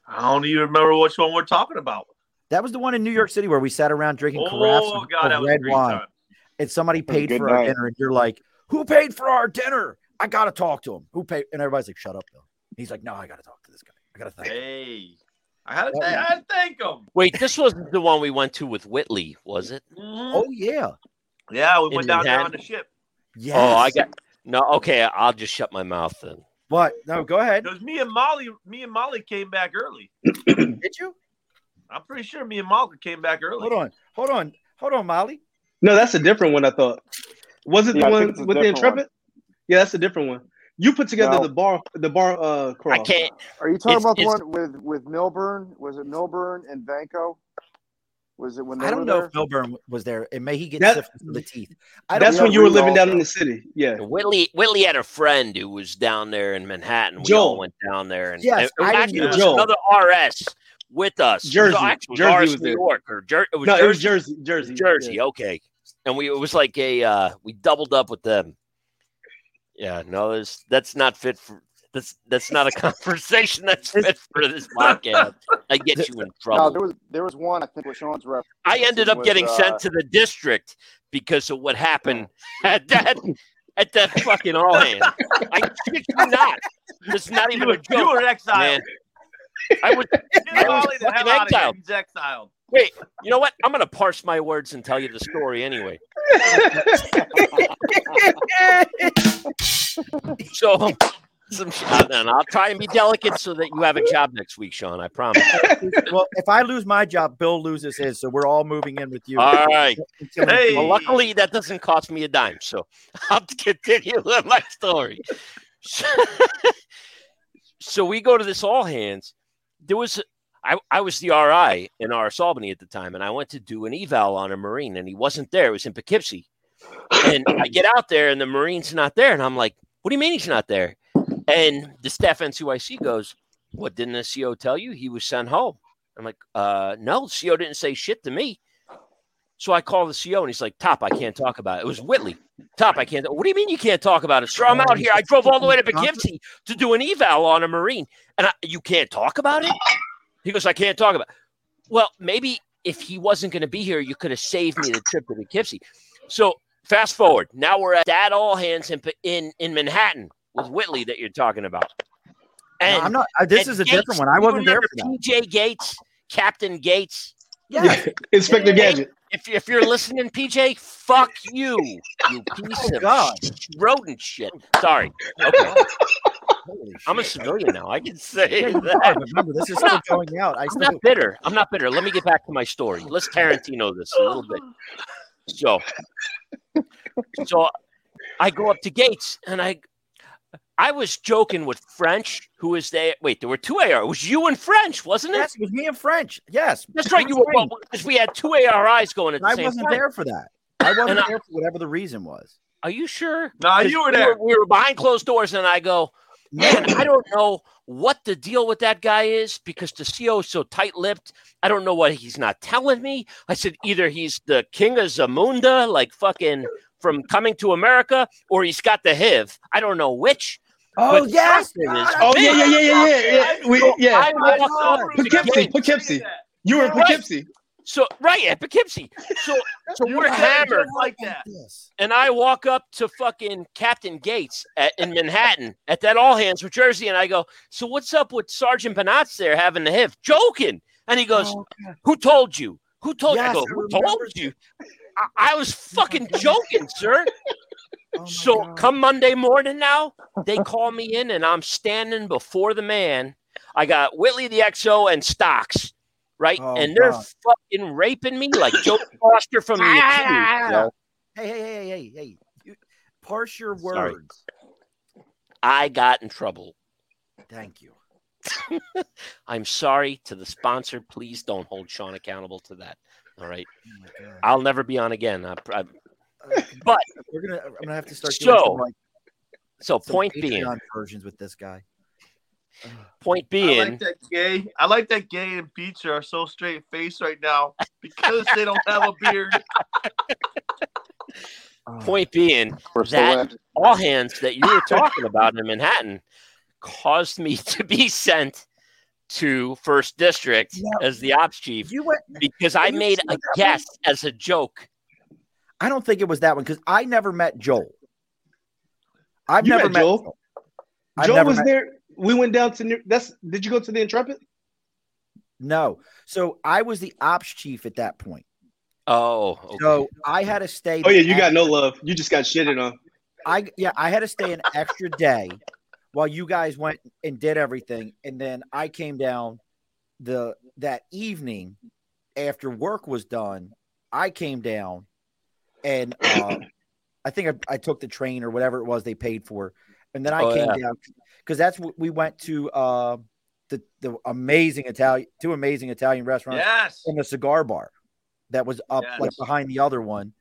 I don't even remember which one we're talking about. That was the one in New York City where we sat around drinking Oh carafes God, of was red great wine, time. and somebody paid good for our dinner, and you're like, "Who paid for our dinner? I gotta talk to him. Who paid?" And everybody's like, "Shut up, Bill." He's like, "No, I gotta talk to this guy. I gotta thank." him." Hey, I had to, I had to thank him. Wait, this wasn't the one we went to with Whitley, was it? Mhm. Oh yeah, Yeah, we went down there on the ship. yes. Oh, I got no. Okay, I'll just shut my mouth then. what? No, go ahead. Because me and Molly, me and Molly came back early. Did you? I'm pretty sure me and Molly came back early. Hold on, hold on, hold on, Molly. No, that's a different one. I thought. Was it Yeah, the think one with the different intrepid? Yeah, that's a different one. You put together No. the bar, the bar uh crawl. I can't. Are you talking It's- about the one with with Milburn? Was it Milburn and Vanco? Was it when they I don't know there? if Milburn was there, and may he get That- syphilis in the teeth. I That's when you were living all- down in the city. Yeah. Whitley Whitley had a friend who was down there in Manhattan. We Joel. all went down there, and Yes, and I didn't actually, know was Joel. another RS with us. It was Jersey. actually Jersey RS was New there. York or Jer- it was no, Jersey. it was Jersey. Jersey. Jersey. yeah. Okay, and we it was like a uh, we doubled up with them. Yeah, no, there's, that's not fit for that's that's not a conversation that's fit for this podcast. I get you in No, trouble. there was there was one I think with Sean's rep. I ended up was, getting uh, sent to the district because of what happened at that at that fucking all hand. I kid you not. It's not even were, a you were exiled. man. I was I was Molly the fucking out of here. exiled. He's exiled. wait. You know what? I'm gonna parse my words and tell you the story anyway. So, some and I'll try and be delicate so that you have a job next week, Sean. I promise. well, if I lose my job, Bill loses his, so we're all moving in with you. All right. Hey. Well, luckily that doesn't cost me a dime, so I'll continue with my story. so we go to this all hands. There was I, I was the RI in RS Albany at the time, and I went to do an eval on a Marine, and he wasn't there. It was in Poughkeepsie. And I get out there, and the Marine's not there, and I'm like, "What do you mean he's not there?" And the staff NCOIC goes, "What didn't the CO tell you? He was sent home." I'm like, "Uh, no, CO didn't say shit to me." So I call the CO and he's like, Top, I can't talk about it. It was Whitley. Top, I can't. What do you mean you can't talk about it? Sir, I'm out here. I drove all the way to Poughkeepsie to do an eval on a Marine. And I, you can't talk about it? He goes, I can't talk about it. Well, maybe if he wasn't going to be here, you could have saved me the trip to Poughkeepsie. So fast forward. Now we're at that all hands in, in, in Manhattan with Whitley that you're talking about. No, I'm not. uh, This is a Gates, different one. I wasn't there for that. PJ Gates, Captain Gates. Yes. Inspector Yeah. Gadget. If, if you're listening, PJ, fuck you, you piece Oh, of God. rodent shit. Sorry. Okay. I'm a civilian now. I can say Yeah, that. are, remember, this is still going out. I I'm still. not bitter. I'm not bitter. Let me get back to my story. Let's Tarantino this a little bit. So, so I go up to Gates and I, I was joking with French, who was there. Wait, there were two AR. It was you and French, wasn't it? Yes, it was me and French. Yes, That's right. You were well, because we had two ARIs going at the I same wasn't there for that. I wasn't And I- there for whatever the reason was. Are you sure? Nah, 'Cause you were we there. We were behind closed doors, and I go, man, I don't know what the deal with that guy is because the CO is so tight-lipped. I don't know what he's not telling me. I said either he's the king of Zamunda, like fucking from Coming to America, or he's got the HIV. I don't know which. Oh But yes. is Oh yeah, yeah, yeah, yeah, yeah, yeah. We, yeah. I walked up to Poughkeepsie, Poughkeepsie. You were in Poughkeepsie. So right at Poughkeepsie. So so we're were hammered. like that. And I walk up to fucking Captain Gates at, in Manhattan at that all hands with Jersey, and I go, "So what's up with Sergeant Panatz there having the HIV?" Joking, and he goes, Oh, "Who told you? Who told?" I Yes, go, I "Who told you?" I, I was fucking joking, sir. Oh, So God. come Monday morning now, they call me in, and I'm standing before the man. I got Whitley the XO and Stocks, right, Oh, and they're God. fucking raping me like Joe Foster from the Ah. accused. yo. Hey, hey, hey, hey, hey! You, parse your Sorry. words. I got in trouble. Thank you. I'm sorry to the sponsor. Please don't hold Sean accountable to that. All right. Oh. I'll never be on again. I, I, but we're gonna. I'm gonna have to start doing So, some, like, so some point being, versions with this guy. point I being, like that gay. I like that gay and Beecher are so straight faced right now because they don't have a beard. Point being, We're That- all hands that you were talking about in Manhattan caused me to be sent to first district Yeah. as the ops chief you went. because I made a that guess as a joke. I don't think it was that one because I never met Joel. I've You never met met Joel? Joel. I've Joe never was met- there. We went down to New. That's. Did you go to the Intrepid? No. So I was the ops chief at that point. Oh, okay. So I had to stay. Oh yeah, you got no love. You just got shitted on. I yeah, I had to stay an extra day while you guys went and did everything, and then I came down the that evening after work was done. I came down, and uh, I think I, I took the train or whatever it was they paid for, and then I Oh, came yeah. down because that's what we went to. Uh, the the amazing Italian two amazing Italian restaurants Yes. in the cigar bar that was up Yes. like behind the other one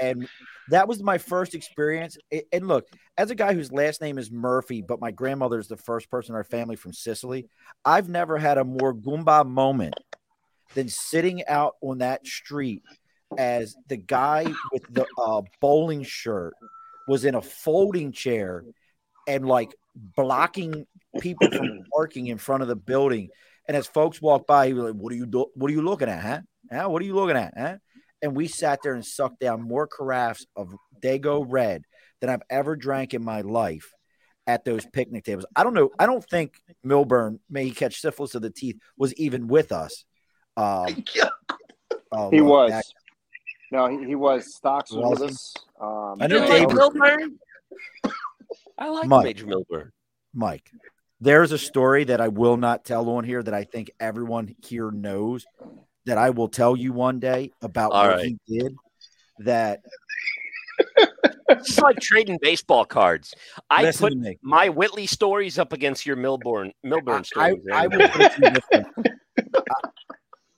and that was my first experience and look as a guy whose last name is murphy but my grandmother is the first person in our family from sicily i've never had a more goomba moment than sitting out on that street as the guy with the uh, bowling shirt was in a folding chair and like blocking people from parking in front of the building and as folks walked by, he was like, "What are you do- What are you looking at, huh? huh? What are you looking at, huh?" And we sat there and sucked down more carafes of Dago Red than I've ever drank in my life at those picnic tables. I don't know. I don't think Milburn, may he catch syphilis of the teeth, was even with us. Um, oh, He look, was. That- No, he, he was. Stocks was Was with us. Um, I know You Joe- Dave- Milburn? I like Mike. Major Milburn. Mike. There's a story that I will not tell on here that I think everyone here knows that I will tell you one day about All what right. he did. That It's like trading baseball cards. I listen put my Whitley stories up against your Milburn Milburn I, stories. I right? would put it to you this way.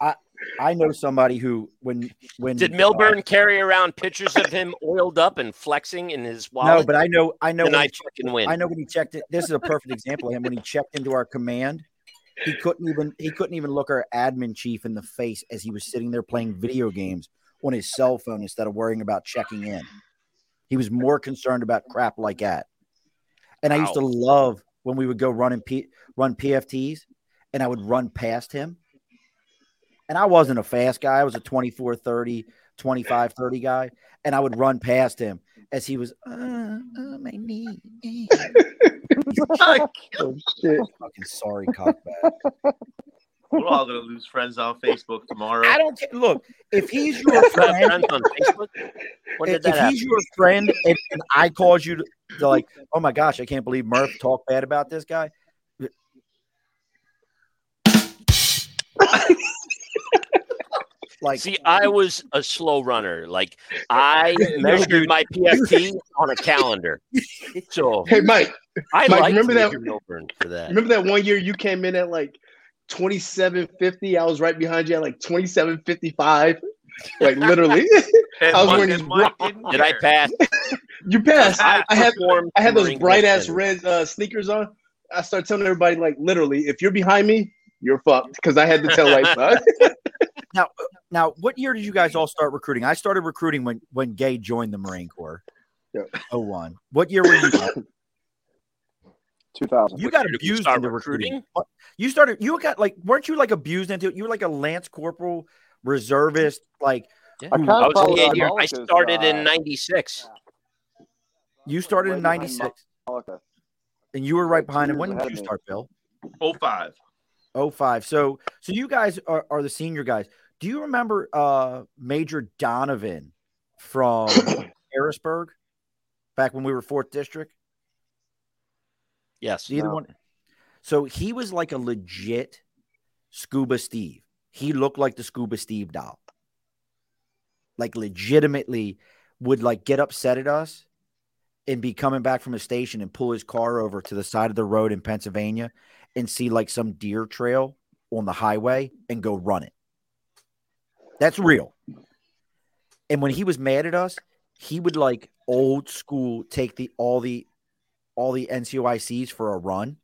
I, I I know somebody who when when Did Milburn carry around pictures of him oiled up and flexing in his uh, wallet? no, but I know I know when I fucking win. I know when he checked it. This is a perfect example of him when he checked into our command. He couldn't even he couldn't even look our admin chief in the face as he was sitting there playing video games on his cell phone instead of worrying about checking in. He was more concerned about crap like that. And I used to love when we would go running P- run PFTs and I would run past him. And I wasn't a fast guy. I was a 24 30, 25 30 guy. And I would run past him as he was, uh, uh, my knee. Oh shit. Fucking sorry, cockbag. We're all gonna lose friends on Facebook tomorrow. I don't care. Look, if he's your friend, friends on Facebook. When if, if he's your friend and, and I cause you to, to like, oh my gosh, I can't believe Murph talked bad about this guy. Like, See, I was a slow runner. Like I measured my PFT on a calendar. So Hey Mike, I Mike, remember that- for that. remember that one year you came in at like 2750? I was right behind you at like 2755. Like literally. I was wearing and these Mike didn't I pass? you passed. I, I had performed I had those bright ass red uh, sneakers on. I started telling everybody like literally, if you're behind me, you're fucked. Because I had to tell like now, now, what year did you guys all start recruiting? I started recruiting when when Gay joined the Marine Corps. Yeah. Oh one. What year were you? 2000. You got year did we abused start into recruiting. recruiting? You started. You got like, weren't you like abused into it? You were like a lance corporal, reservist. Like Yeah. I I was followed in that here. I started uh, in '96. you started in '96, Okay. and you were right behind him. When did you start, Bill? Oh five. Oh five. So so you guys are, are the senior guys. Do you remember uh Major Donovan from Harrisburg back when we were fourth district? Yes. Either No. one. So he was like a legit Scuba Steve. He looked like the Scuba Steve doll. Like legitimately would like get upset at us and be coming back from a station and pull his car over to the side of the road in Pennsylvania and see like some deer trail on the highway and go run it. That's real. And when he was mad at us, he would like old school take the all the all the NCOICs for a run.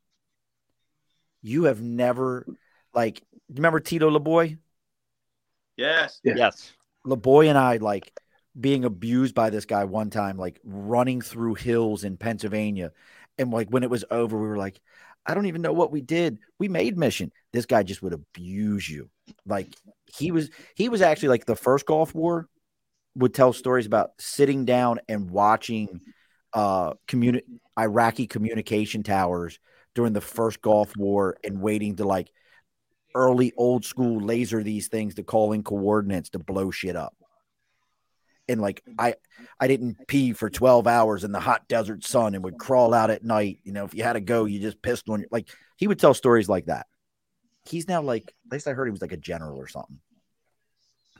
You have never like remember Tito LeBoy? Yes. Yes. LeBoy and I like being abused by this guy one time, like running through hills in Pennsylvania. And like when it was over, we were like, I don't even know what we did. We made mission. This guy just would abuse you. Like he was he was actually like the first Gulf War would tell stories about sitting down and watching uh communi- Iraqi communication towers during the first Gulf War and waiting to like early old school laser these things to call in coordinates to blow shit up. And like I I didn't pee for 12 hours in the hot desert sun and would crawl out at night. You know, if you had to go, you just pissed on your like he would tell stories like that. He's now like at least I heard he was like a general or something.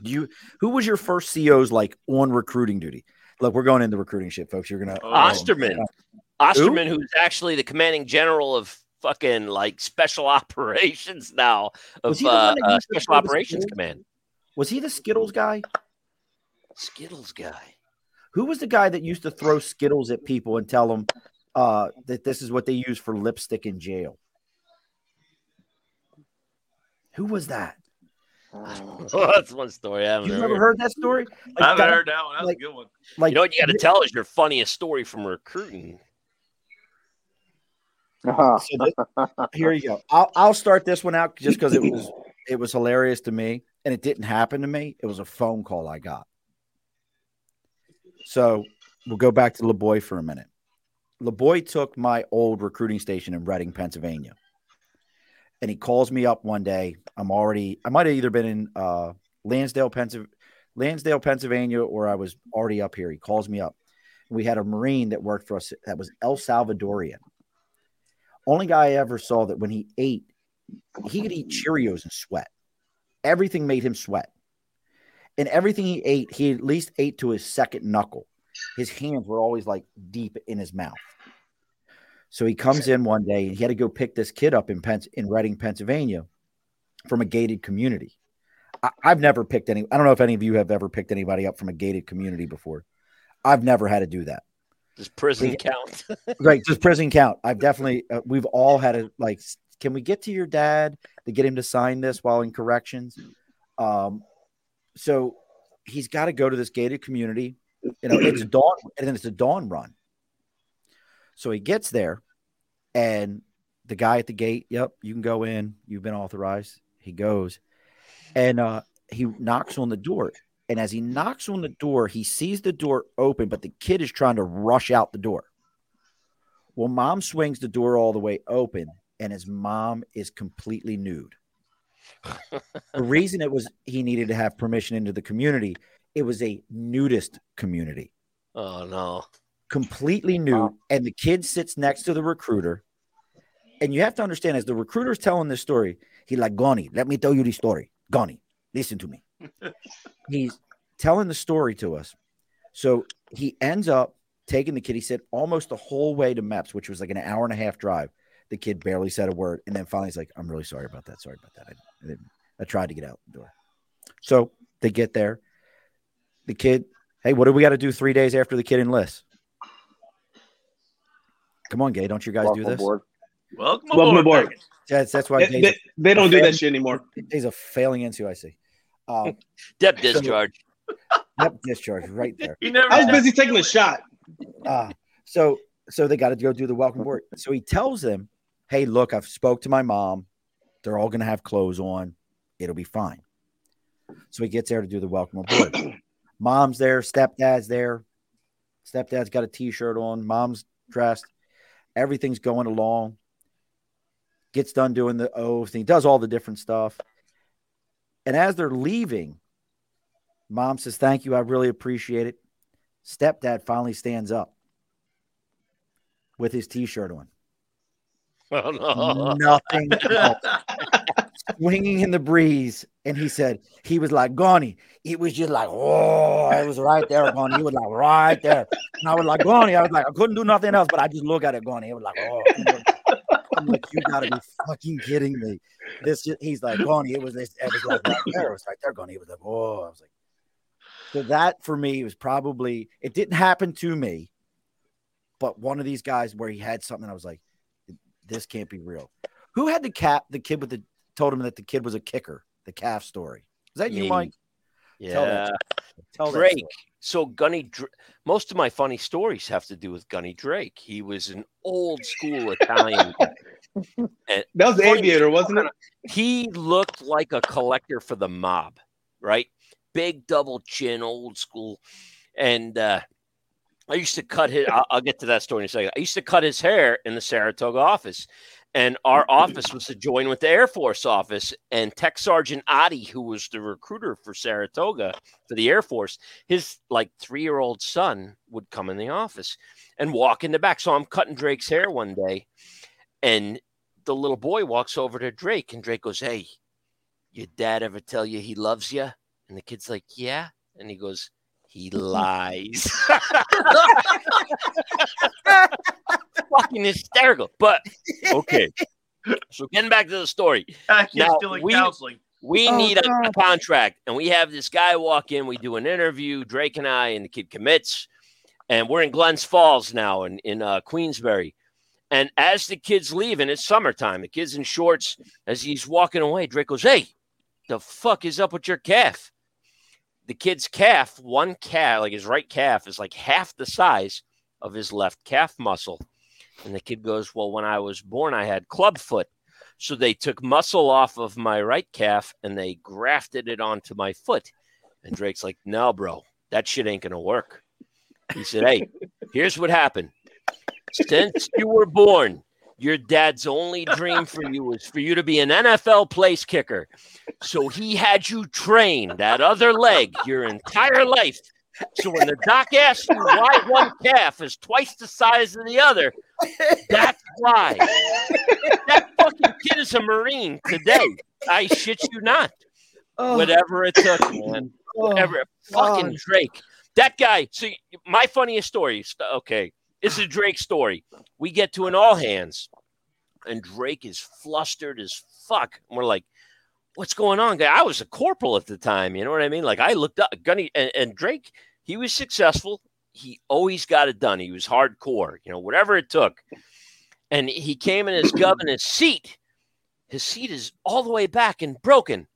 Do you who was your first COs like on recruiting duty? Look, we're going into recruiting shit, folks. You're gonna Oh. Osterman. Osterman, who's actually the commanding general of fucking like special operations now Was of he the uh, uh, special operations command. was he the Skittles guy? Skittles guy. Who was the guy that used to throw Skittles at people and tell them uh, that this is what they use for lipstick in jail? Who was that? Well, that's one story I haven't You heard. never heard that story? Like, I haven't that- heard that one. That's like- a good one. Like, you know what you got to tell is your funniest story from recruiting. Uh-huh. so thi- here you go. I'll, I'll start this one out just because it was it was hilarious to me, and it didn't happen to me. It was a phone call I got. So we'll go back to LeBoy for a minute. LeBoy took my old recruiting station in Reading, Pennsylvania. And he calls me up one day. I'm already, I might have either been in uh, Lansdale, Pennsylvania, Lansdale, Pennsylvania, or I was already up here. He calls me up. We had a Marine that worked for us that was El Salvadorian. Only guy I ever saw that when he ate, he could eat Cheerios and sweat. Everything made him sweat. And everything he ate, he at least ate to his second knuckle. His hands were always like deep in his mouth. So he comes in one day and he had to go pick this kid up in Pens- in Reading, Pennsylvania, from a gated community. I- I've never picked any. I don't know if any of you have ever picked anybody up from a gated community before. I've never had to do that. Does prison count? Right, does prison count? I've definitely. Uh, we've all had a like. Can we get to your dad to get him to sign this while in corrections? Um, so he's got to go to this gated community. You know, it's dawn, and then it's a dawn run. So he gets there, and the guy at the gate, yep, you can go in. You've been authorized. He goes, and uh, he knocks on the door. And as he knocks on the door, he sees the door open, but the kid is trying to rush out the door. Well, mom swings the door all the way open, and his mom is completely nude. the reason it was he needed to have permission into the community, it was a nudist community, Oh no. Completely nude. And the kid sits next to the recruiter. And you have to understand, as the recruiter's telling this story, he like, Goni, let me tell you the story. Goni, listen to me. He's telling the story to us. So he ends up taking the kid. He said almost the whole way to MEPS, which was like an hour and a half drive. The kid barely said a word. And then finally he's like, I'm really sorry about that. Sorry about that. I, I, I tried to get out the door. So they get there. The kid, hey, what do we got to do three days after the kid enlists? Come on, Gay. Don't you guys do Welcome this? aboard. Welcome, Welcome aboard. aboard. That's, that's why They, Gay's, they- they don't do that shit anymore. a, Gay's a failing NCOIC. Um, DEP discharge. yep, discharge right there. He never. I was busy taking a shot. Uh, so so they got to go do the welcome board. So he tells them, "Hey, look, I've spoke to my mom. They're all going to have clothes on. It'll be fine." So he gets there to do the welcome aboard. Mom's there, stepdad's there. Stepdad's got a t-shirt on. Mom's dressed. Everything's going along. Gets done doing the oath. And he does all the different stuff. And as they're leaving, mom says, "Thank you. I really appreciate it." Stepdad finally stands up with his t-shirt on. Oh no. Nothing else. swinging in the breeze. And he said, he was like, Goni. It was just like, oh, it was right there, Goni. He was like, right there. And I was like, Goni. I was like, I couldn't do nothing else, but I just look at it, Goni. It was like, oh. I'm like, you gotta be fucking kidding me. This just, he's like, Goni. It was this, it was like right there. It was right there, Goni. He was like, oh. I was like, so that for me was probably it didn't happen to me, but one of these guys where he had something, I was like, this can't be real. Who had the cap? The kid with the told him that the kid was a kicker. The calf story. Is that you, Me. Mike? Tell Yeah. that Tell Drake. story. So Gunny, Dr- most of my funny stories have to do with Gunny Drake. He was an old school Italian. That was the aviator, wasn't it? he looked like a collector for the mob, right? Big double chin, old school. And uh, I used to cut his, I'll, I'll get to that story in a second. I used to cut his hair in the Saratoga office. And our office was to join with the Air Force office. And Tech Sergeant Adi, who was the recruiter for Saratoga for the Air Force, his like three year old son would come in the office and walk in the back. So I'm cutting Drake's hair one day. And the little boy walks over to Drake, and Drake goes, Hey, your dad ever tell you he loves you? And the kid's like, Yeah. And he goes, He lies. Fucking hysterical. But okay. So getting back to the story, That Now, we- counseling. we Oh, need a, a contract, and we have this guy walk in. We do an interview, Drake and I, and the kid commits, and we're in Glens Falls now, in in uh, Queensbury. And as the kid's leaving, it's summertime. The kid's in shorts. As he's walking away, Drake goes, "Hey, the fuck is up with your calf?" The kid's calf, one calf, like his right calf, is like half the size of his left calf muscle. And the kid goes, "Well, when I was born, I had club foot." So they took muscle off of my right calf and they grafted it onto my foot. And Drake's like, no, bro, that shit ain't going to work. He said, hey, here's what happened. Since you were born, your dad's only dream for you was for you to be an NFL place kicker. So he had you train that other leg your entire life. So when the doc asks you why one calf is twice the size of the other, that's why. That fucking kid is a Marine today. I shit you not. Oh, Whatever it took, man. oh, Whatever. Fucking God. Drake. That guy. See, my funniest story. Okay, it's a Drake story. We get to an all hands, and Drake is flustered as fuck. And we're like, "What's going on, guy?" I was a corporal at the time. You know what I mean? Like I looked up, Gunny, and, and Drake. He was successful. He always got it done. He was hardcore. You know, whatever it took. And he came in his governor's seat. His seat is all the way back and broken.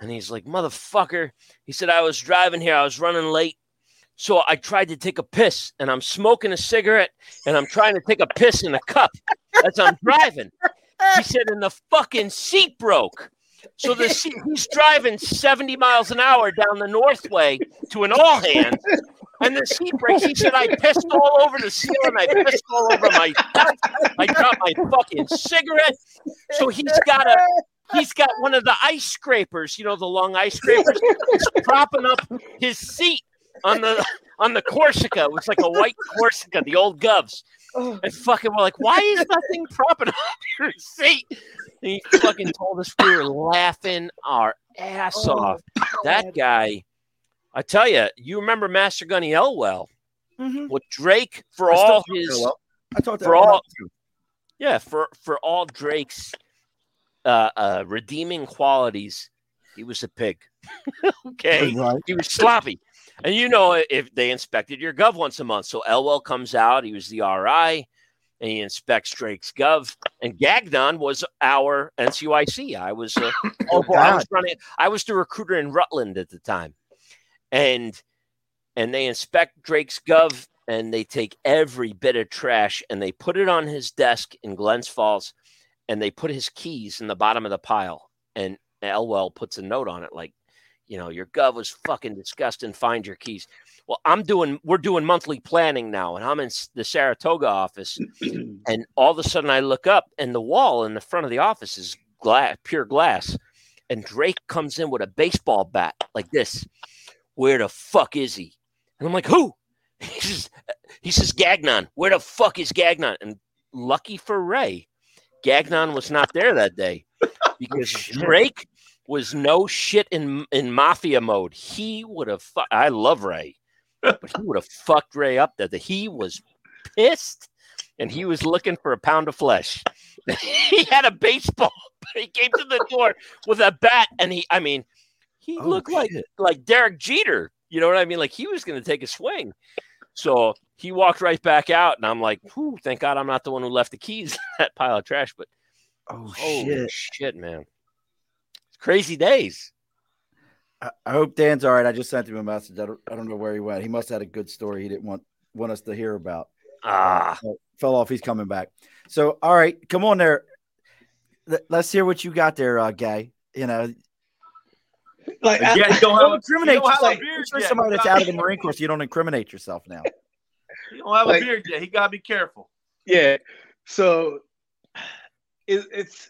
And he's like, motherfucker. He said, I was driving here. I was running late. So I tried to take a piss and I'm smoking a cigarette and I'm trying to take a piss in a cup as I'm driving. He said, and the fucking seat broke. So the he's driving 70 miles an hour down the Northway to an all hands. And the seat breaks. He said, I pissed all over the ceiling. I pissed all over my I dropped my fucking cigarette. So he's got a he's got one of the ice scrapers, you know, the long ice scrapers, propping up his seat on the on the Corsica. It was like a white Corsica, the old Govs. And fucking we're like, why is that thing propping up your seat? He fucking told us we were laughing our ass Oh, off. That guy, I tell you, you remember Master Gunny Elwell Mhm. with Drake for I all his. I talked for all- yeah for for all Drake's uh, uh, redeeming qualities. He was a pig. okay, Right. he was sloppy. And you know, if they inspected your gov once a month, so Elwell comes out, he was the RI, and he inspects Drake's gov. And Gagnon was our NCOIC. I was, uh, Oh, I was running, I was the recruiter in Rutland at the time, and and they inspect Drake's gov and they take every bit of trash and they put it on his desk in Glens Falls, and they put his keys in the bottom of the pile. And Elwell puts a note on it like you know, your gov was fucking disgusting. Find your keys. Well, I'm doing, we're doing monthly planning now, and I'm in the Saratoga office, and all of a sudden I look up, and the wall in the front of the office is glass, pure glass, and Drake comes in with a baseball bat like this. Where the fuck is he? And I'm like, who? He says, he says Gagnon. Where the fuck is Gagnon? And lucky for Ray, Gagnon was not there that day because oh, shit. Drake was no shit in in mafia mode. He would have. Fu- I love Ray, but he would have fucked Ray up. That he was pissed, and he was looking for a pound of flesh. he had a baseball. But he came to the door with a bat, and he. I mean, he Oh, looked like shit. like Derek Jeter. You know what I mean? Like he was going to take a swing. So he walked right back out, and I'm like, Whew, thank God I'm not the one who left the keys in that pile of trash. But Oh shit! shit, man, it's crazy days. I, I hope Dan's all right. I just sent him a message. I don't, I don't know where he went. He must have had a good story he didn't want want us to hear about. Ah, Uh, fell off. He's coming back. So, all right, come on there. Let- Let's hear what you got there, uh, guy. You know, Like, I- Yeah, you don't don't have, incriminate you don't have yourself. a You're somebody You out of the Marine Corps, so you don't incriminate yourself now. You don't have Like- a beard yet. He gotta be careful. yeah. So it, it's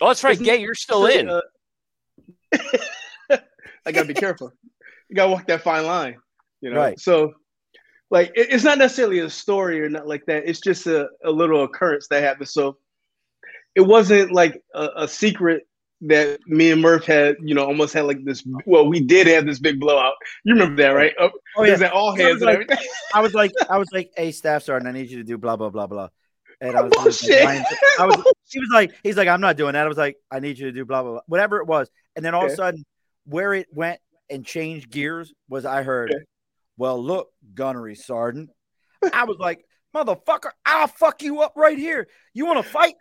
oh, that's right, Gay. You're still in. uh, I gotta be careful. You gotta walk that fine line, you know. Right. So, like, it- it's not necessarily a story or not like that. It's just a, a little occurrence that happened. So, it wasn't like a, a secret that me and Murph had. You know, almost had like this. Well, we did have this big blowout. You remember that, right? Oh, Oh was at all hands and like- everything. I was like, I was like, hey, staff sergeant, I need you to do blah blah blah blah. And I was, I was like, oh, Bullshit. I was, he was like, he's like, I'm not doing that. I was like, I need you to do blah blah blah, whatever it was. And then all of a sudden, where it went and changed gears was I heard, Okay. well, look, gunnery sergeant. I was like, motherfucker, I'll fuck you up right here. You want to fight?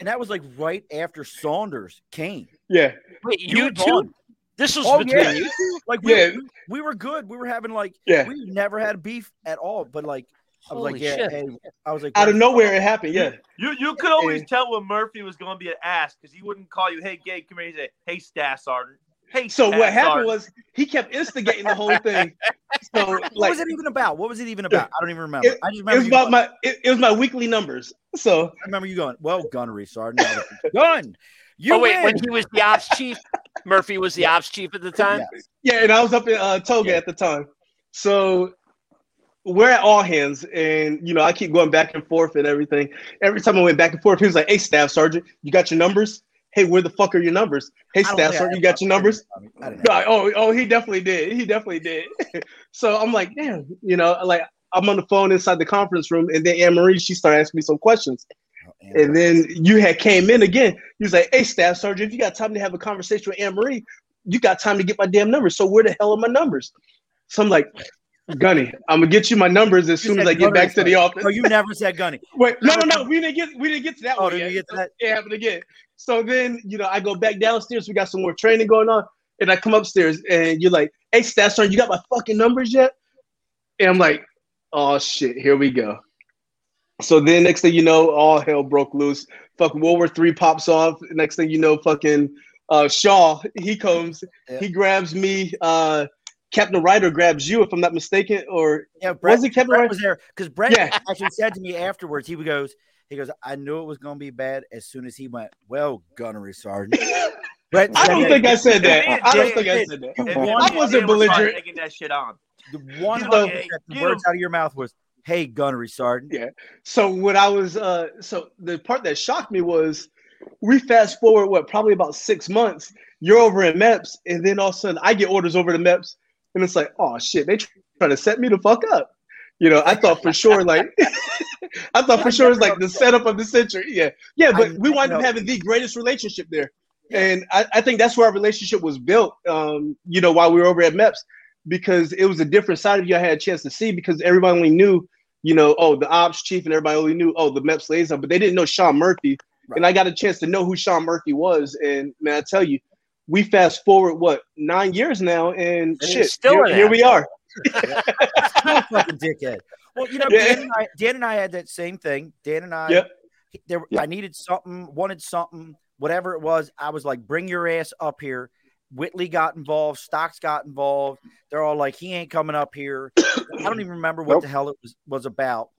And that was like right after Saunders came. yeah, Wait, He you was two? on. This was Oh, between yeah. you two? Like we, Yeah. we, we were good. We were having like yeah. we never had beef at all. But like I was like, yeah, shit. hey, I was like, Out of nowhere, it happened. Yeah. You you could always Yeah. tell when Murphy was gonna be an ass because he wouldn't call you, hey Gay, come here. He'd say, Hey staff sergeant. Hey So staff what happened sergeant." was he kept instigating the whole thing. So What like was it even about? What was it even about? I don't even remember. It- I just remember it was about going, my it, it was my weekly numbers. So I remember you going, well, gunnery sergeant, I was gun. You oh wait, win. when he was the ops chief, Murphy was the ops chief at the time. Yeah. yeah, and I was up in uh, Toga Yeah. at the time. So we're at all hands, and you know I keep going back and forth and everything. Every time I went back and forth, he was like, "Hey, staff sergeant, you got your numbers? Hey, where the fuck are your numbers? Hey, I staff sergeant, you got your numbers? I didn't No, know. I- oh, oh, he definitely did. He definitely did. so I'm like, damn, you know, like I'm on the phone inside the conference room, and then Anne Marie she started asking me some questions. And then you had came in again. You was like, "Hey, staff sergeant, if you got time to have a conversation with Anne Marie, you got time to get my damn numbers. So where the hell are my numbers?" So I'm like, "Gunny, I'm gonna get you my numbers as You soon as I get back to the office." Oh, you never said gunny. Wait, no, no, no, we didn't get we didn't get to that Oh, one did yet. you get to that? It happened again. So then, you know, I go back downstairs. We got some more training going on. And I come upstairs and you're like, hey, Stats you got my fucking numbers yet? And I'm like, oh shit, here we go. So then next thing you know, all hell broke loose. Fucking World War Three pops off. Next thing you know, fucking uh, Shaw, he comes, Yeah. he grabs me, uh, Captain Ryder grabs you, if I'm not mistaken, or Yeah, Brett, was it Captain Brett Ryder? was there because Brett Yeah. actually said to me afterwards. He goes, he goes, I knew it was going to be bad as soon as he went. Well, gunnery sergeant. Brett I don't think I said that. I don't think I said that. You If won. you- I wasn't if you start belligerent. Taking that shit on. the one know, hundred hey, the words him. out of your mouth was, "Hey, gunnery sergeant." Yeah. So when I was uh so the part that shocked me was we fast forward what probably about six months, you're over in MEPS, and then all of a sudden I get orders over to MEPS, and it's like, oh shit, they trying to set me the fuck up. You know, I thought for sure like I thought for sure it's like the setup of the century. Yeah. Yeah, but we I wind up having the greatest relationship there. And I, I think that's where our relationship was built, um, you know, while we were over at MEPS, because it was a different side of you I had a chance to see because everybody only knew, you know, oh, the ops chief and everybody only knew, oh, the MEPS liaison, but they didn't know Sean Murphy. And I got a chance to know who Sean Murphy was. And man, I tell you, we fast forward what nine years now, and, he's shit, still here, here we are. Still a fucking dickhead. Well, you know, Yeah. Dan, and I, Dan and I had that same thing. Dan and I, Yep. there, Yep. I needed something, wanted something, whatever it was. I was like, "Bring your ass up here." Whitley got involved. Stocks got involved. They're all like, "He ain't coming up here." I don't even remember what Nope. the hell it was was about.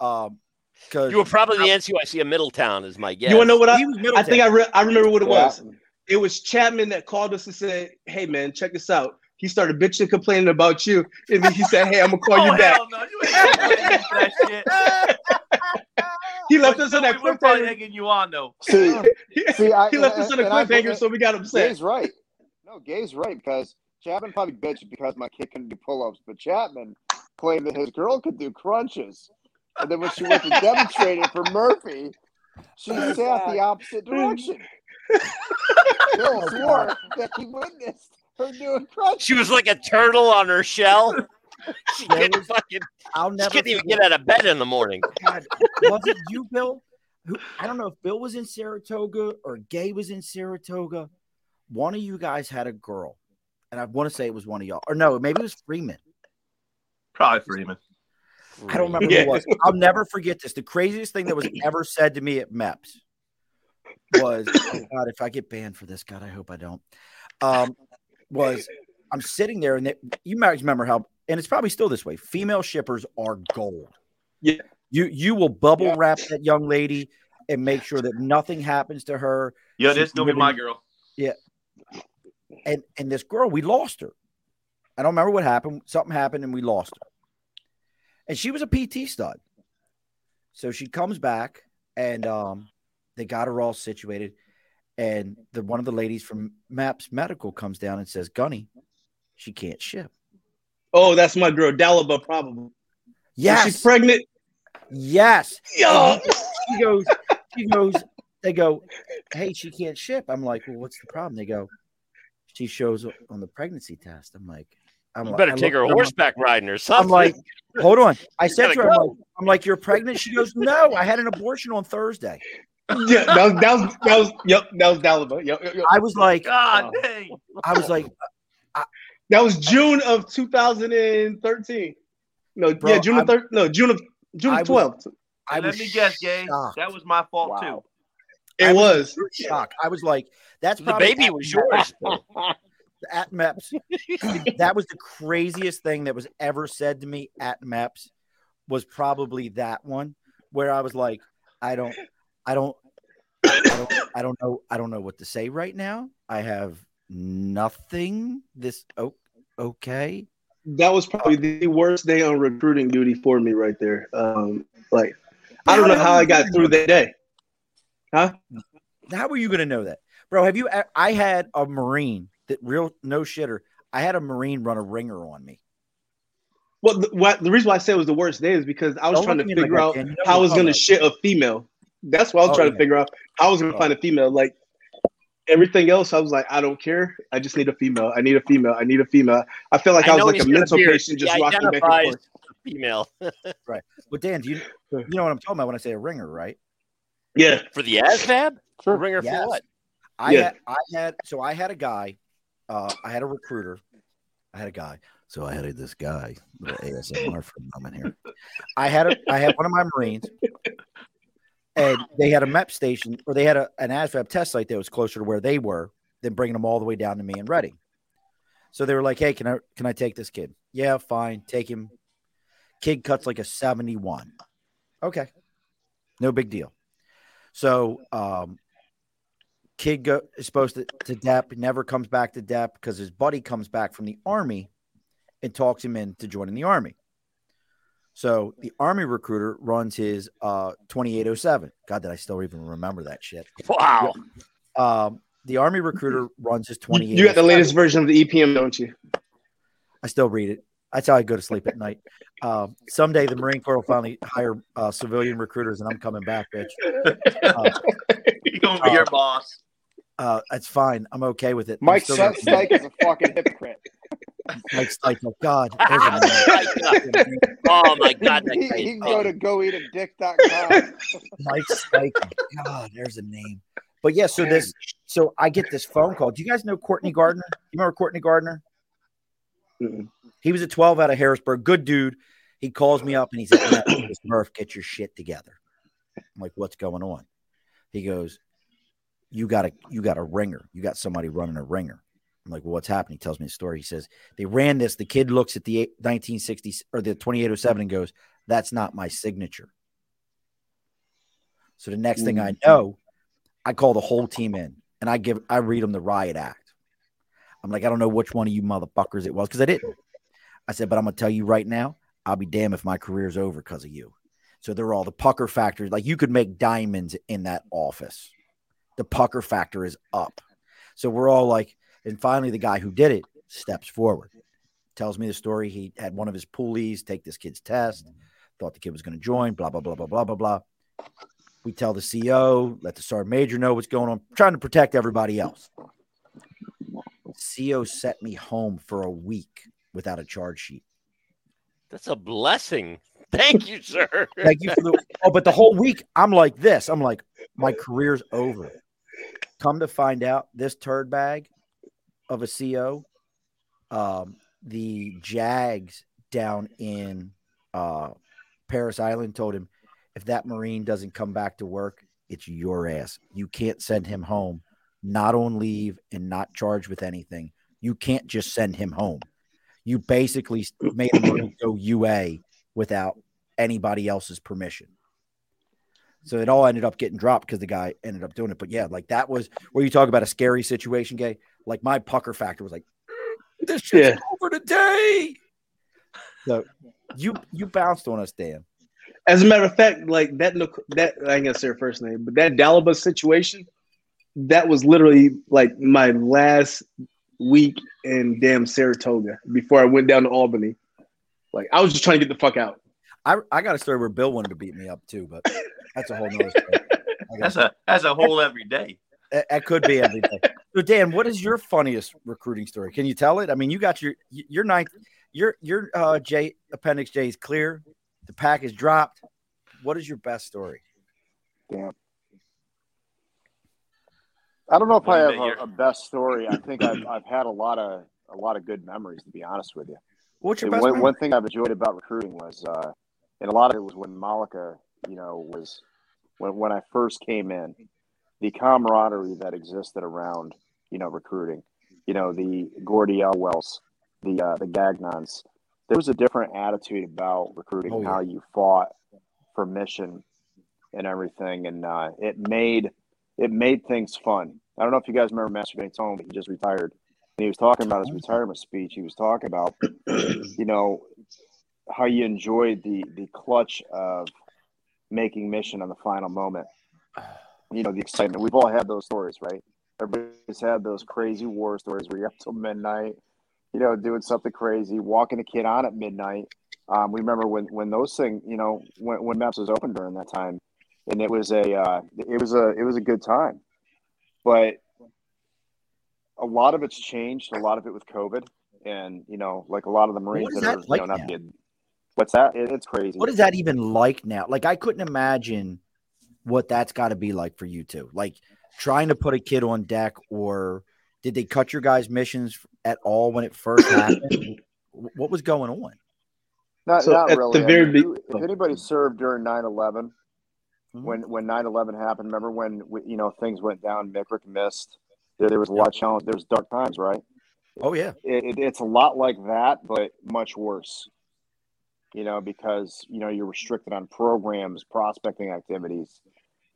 Um, because You were probably the NCOIC of Middletown, is my guess. You want to know what I? I think I re- I remember what it Yeah. was. It was Chapman that called us and said, "Hey man, check this out." He started bitching, and complaining about you, and then he said, "Hey, I'm gonna call oh, you back." hell no. You ain't gonna for that. He left But us you on that we- cliffhanger. egging you on though. See, see, I, He left us on a cliffhanger, so we got upset. Gay's right. No, Gay's right because Chapman probably bitched because my kid couldn't do pull-ups, but Chapman claimed that his girl could do crunches, and then when she went to demonstrate it for Murphy, she sat the opposite direction. Bill swore that he witnessed her doing crunches. She was like a turtle on her shell. She There couldn't was- fucking. I'll never She never couldn't even get out of bed in the morning. God, was it you, Bill? Who I don't know if Bill was in Saratoga or Gay was in Saratoga. One of you guys had a girl, and I want to say it was one of y'all, or no, maybe it was Freeman. Probably Freeman. I don't remember Yeah. who it was. I'll never forget this. The craziest thing that was ever said to me at MEPS was, oh God, if I get banned for this, God, I hope I don't. Um, was I'm sitting there, and they, you might remember how, and it's probably still this way. Female shippers are gold. Yeah. you you will bubble Yeah. wrap that young lady and make sure that nothing happens to her. Yeah, this is gonna be my girl. Yeah. And and this girl, we lost her. I don't remember what happened. Something happened, and we lost her. And she was a PT stud. So she comes back, and um, they got her all situated. And the one of the ladies from MEPS Medical comes down and says, "Gunny, she can't ship." Oh, that's my girl, Dalaba, probably. Yes, She's pregnant. yes. Yo, She goes, she goes. They go, "Hey, she can't ship." I'm like, "Well, what's the problem?" They go, "She shows on the pregnancy test." I'm like, "I'm You like, better I take look her at I'm like- horseback riding or something. I'm like, hold on. I said gotta her, I'm like, I'm like, you're pregnant. She goes, no, I had an abortion on Thursday. yeah, that was that was that was yep, that was Dalaba. Yep, yep, yep. I was like, God Oh. dang. I was like, That was June of 2013. No, Bro, yeah, June I'm- of thir- no, June of June of 12th. I Let me guess, Gay. That was my fault Wow. too. It I was. shocked. I was like, that's the baby was yours. At MEPS. that was the craziest thing that was ever said to me at MEPS. Was probably that one where I was like, I don't, I don't, I don't, I don't know, I don't know what to say right now. I have nothing. This, oh, okay. That was probably the worst day on recruiting duty for me right there. Um, like I don't know how I got through that day. Huh? How were you going to know that, bro? Have you? I had a Marine that real no shitter. I had a Marine run a ringer on me. Well, the, what, the reason why I said it was the worst day is because I was Don't trying to me like figure out Dan. You know how I was going to shit a female. That's what I was Oh, trying yeah. to figure out. How I was going to Oh. find a female. Like everything else, I was like, I don't care. I just need a female. I need a female. I need a female. I feel like I, I was like a mental beard. patient just He rocking back and identifies- forth. Female right? Well, Dan, do you you know what I'm talking about when I say a ringer, right? Yeah. for the ASVAB. Sure. Ringer Yes. for what? I Yeah. had I had so I had a guy uh, I had a recruiter. I had a guy. So I had this guy, little ASMR for a moment here. I had a, I had one of my Marines, and they had a MEP station, or they had a, an ASVAB test site that was closer to where they were than bringing them all the way down to me and Reading. So they were like, "Hey, can I can I take this kid? Yeah, fine, take him." Kid cuts like a seventy-one. Okay, no big deal. So, um, kid go, is supposed to, to DEP, never comes back to DEP because his buddy comes back from the army and talks him in into joining the army. So the army recruiter runs his uh 2807. God, did I still even remember that shit? Wow. Um, the army recruiter runs his You, 28. you got the latest version of the EPM, don't you? I still read it. That's how I go to sleep at night. Um, someday the Marine Corps will finally hire uh, civilian recruiters, and I'm coming back, bitch. You're gonna be your boss. Uh, that's fine. I'm okay with it. I'm Mike still St- is a fucking hypocrite. Mike Steichen. Oh, god, a oh, oh my god, that he, guy he is can go to goeatadick.com. Mike Steichen. God, there's a name. But yeah, so this, so I get this phone call. Do you guys know Courtney Gardner? You remember Courtney Gardner? Mm-mm. He was a 12 out of Harrisburg. Good dude. He calls me up and he said, Murph, get your shit together. I'm like, what's going on? He goes, You got a you got a ringer. You got somebody running a ringer. I'm like, well, what's happening? He tells me the story. He says, they ran this. The kid looks at the eight- 1960 or the 2807 and goes, That's not my signature. So the next thing I mm-hmm. know, I call the whole team in and I give I read them the riot act. I'm like, I don't know which one of you motherfuckers it was because I didn't. I said, but I'm gonna tell you right now, I'll be damned if my career's over because of you. So they're all the pucker factors. Like you could make diamonds in that office. The pucker factor is up. So we're all like, and finally the guy who did it steps forward, tells me the story. He had one of his poolies take this kid's test, thought the kid was going to join, blah, blah, blah, blah, blah, blah, blah. We tell the CO, let the sergeant major know what's going on, trying to protect everybody else. CO sent me home for a week without a charge sheet. That's a blessing. Thank you, sir. Thank you for the oh, but the whole week I'm like this. I'm like, my career's over. Come to find out, this turd bag of a CO, um, the JAGs down in uh, Parris Island told him, if that Marine doesn't come back to work, it's your ass. You can't send him home, not on leave and not charged with anything. You can't just send him home. You basically made him go UA without anybody else's permission. So it all ended up getting dropped because the guy ended up doing it. But yeah, like that was where you talk about a scary situation, gay. Like my pucker factor was like, this shit's Yeah. over today. So you you bounced on us, Dan. As a matter of fact, like that look that I ain't gonna say her first name, but that Dalaba situation, that was literally like my last week in damn Saratoga before I went down to Albany. Like I was just trying to get the fuck out. I I got a story where Bill wanted to beat me up too, but that's a whole nother story. That's a that's a whole every day. That, that could be every day. So Dan, what is your funniest recruiting story? Can you tell it? I mean, you got your your ninth, your your uh J appendix J is clear. The pack is dropped. What is your best story? Damn. I don't know if I have a, a best story. I think I've, I've had a lot of a lot of good memories, to be honest with you. What's your best? one, one thing I've enjoyed about recruiting was, uh, and a lot of it was when Malika, you know, was when when I first came in, the camaraderie that existed around, you know, recruiting, you know, the Gordy Elwells, the uh, the Gagnons. There was a different attitude about recruiting, Oh, yeah. how you fought for mission and everything, and uh, it made it made things fun. I don't know if you guys remember Master Tone, but he just retired. And he was talking about his retirement speech. He was talking about, you know, how you enjoyed the the clutch of making mission on the final moment. You know, the excitement. We've all had those stories, right? Everybody's had those crazy war stories where you're up till midnight, you know, doing something crazy, walking a kid on at midnight. Um, we remember when when those things, you know, when when MEPS was open during that time, and it was a uh, it was a it was a good time, but a lot of it's changed. A lot of it with COVID, and you know, like a lot of the Marines that, that are like you know, now? not good. What's that? It, it's crazy. What is that even like now? Like I couldn't imagine what that's got to be like for you two. Like trying to put a kid on deck or Did they cut your guys' missions at all when it first happened? what was going on? Not, So not at really. the I very mean, be- if anybody served during 9-11, Mhm. when when 9-11 happened, remember when we, you know things went down, Mickrick missed. There, there was a lot of challenge. There was dark times, right? Oh yeah, It, it, it's a lot like that, but much worse. You know, because you know you're restricted on programs, prospecting activities.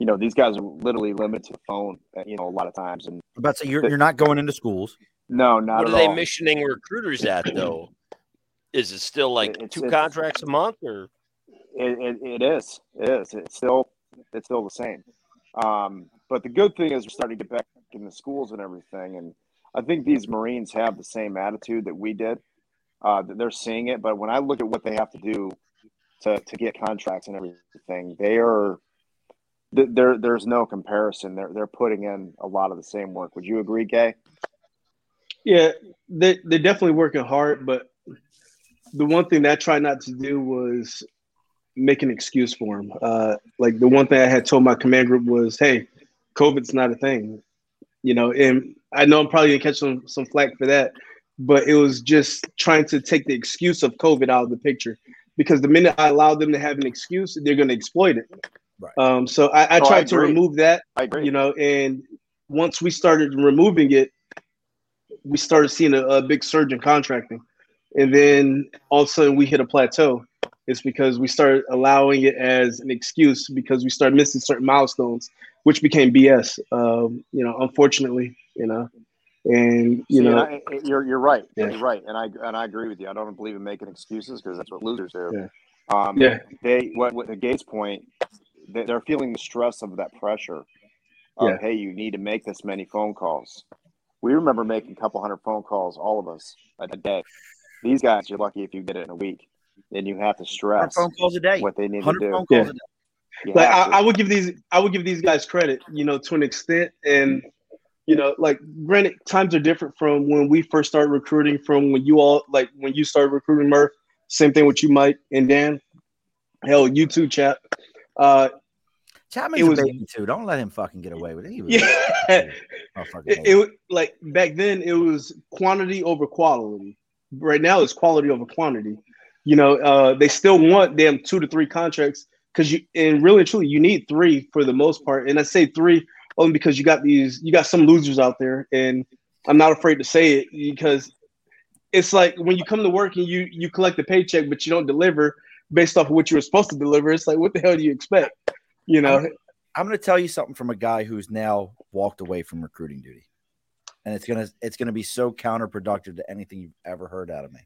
You know, these guys are literally limited to the phone. uh, You know, a lot of times, and I'm about to say you're you're not going into schools. no, not What at are they missioning recruiters at though? Is it still like It's- two it's- contracts a month or? It, it, it is. It is. It's still it's still the same. Um, but the good thing is we're starting to get back in the schools and everything. And I think these Marines have the same attitude that we did. Uh, that they're seeing it. But when I look at what they have to do to, to get contracts and everything, they are th- there. There's no comparison. They're they're putting in a lot of the same work. Would you agree, Gay? Yeah, they they're definitely working hard, but the one thing that I tried not to do was make an excuse for them. Uh, like the one thing I had told my command group was, "Hey, COVID's not a thing," you know. And I know I'm probably gonna catch some some flack for that, but it was just trying to take the excuse of COVID out of the picture because the minute I allow them to have an excuse, they're gonna exploit it. Right. Um, so I, I Oh, I tried to remove that I agree. you know and once we started removing it we started seeing a, a big surge in contracting and then all of a sudden we hit a plateau it's because we started allowing it as an excuse because we started missing certain milestones which became bs um, you know unfortunately you know and you See, know and I- you're you're right. Yeah. You're right, and I and I agree with you. I don't believe in making excuses because that's what losers do. Yeah. Um, yeah they what, what the Gates point, they, they're feeling the stress of that pressure. Of, Yeah. Hey, you need to make this many phone calls. We remember making a couple hundred phone calls, all of us, a a day. These guys, you're lucky if you get it in a week. Then you have to stress phone calls a day. what they need to do. phone calls Yeah. a day. Like I. I would give these I would give these guys credit, you know, to an extent. And you know, like granted, times are different from when we first started recruiting, from when you all like when you started recruiting Murph. Same thing with you, Mike and Dan. Hell, you too, chap. Uh, Chapman's It was- a baby too. Don't let him fucking get away with it. Yeah, it, it like back then it was quantity over quality. Right now it's quality over quantity. You know, uh, they still want them two to three contracts because you and really and truly you need three for the most part. And I say three only because you got these you got some losers out there, and I'm not afraid to say it because it's like when you come to work and you you collect the paycheck but you don't deliver based off of what you were supposed to deliver. It's like what the hell do you expect? You know, I'm going to tell you something from a guy who's now walked away from recruiting duty, and it's gonna it's gonna be so counterproductive to anything you've ever heard out of me.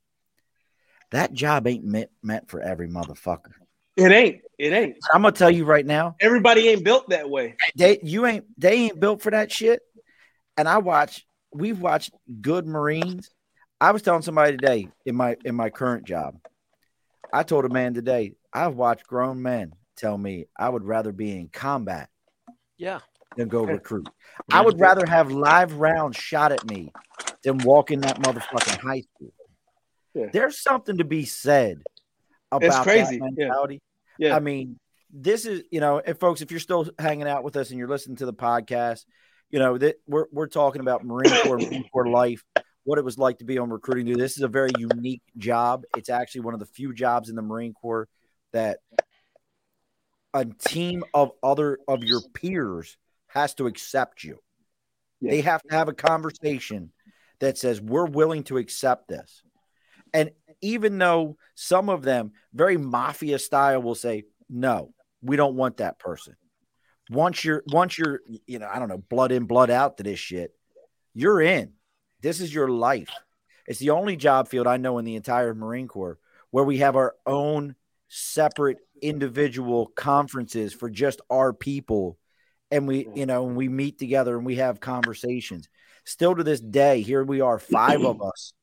That job ain't meant meant for every motherfucker. it ain't. It ain't. I'm gonna tell you right now, Everybody ain't built that way. they you ain't they ain't built for that shit. And I watch we've watched good Marines. I was telling somebody today in my in my current job. I told a man today, I've watched grown men tell me I would rather be in combat Yeah. than go recruit. I would rather have live rounds shot at me than walk in that motherfucking high school. Yeah. There's something to be said about crazy. that Yeah. mentality. Yeah. I mean, this is you know, and folks, if you're still hanging out with us and you're listening to the podcast, you know that we're we're talking about Marine Corps, Marine Corps life, what it was like to be on recruiting duty. This is a very unique job. It's actually one of the few jobs in the Marine Corps that a team of other of your peers has to accept you. Yeah. They have to have a conversation that says we're willing to accept this. And even though some of them very mafia style will say no, we don't want that person. Once you're once you're you know, I don't know, blood in blood out to this shit, you're in. This is your life. It's the only job field I know in the entire Marine Corps where we have our own separate individual conferences for just our people and we you know and we meet together and we have conversations still to this day here we are five of us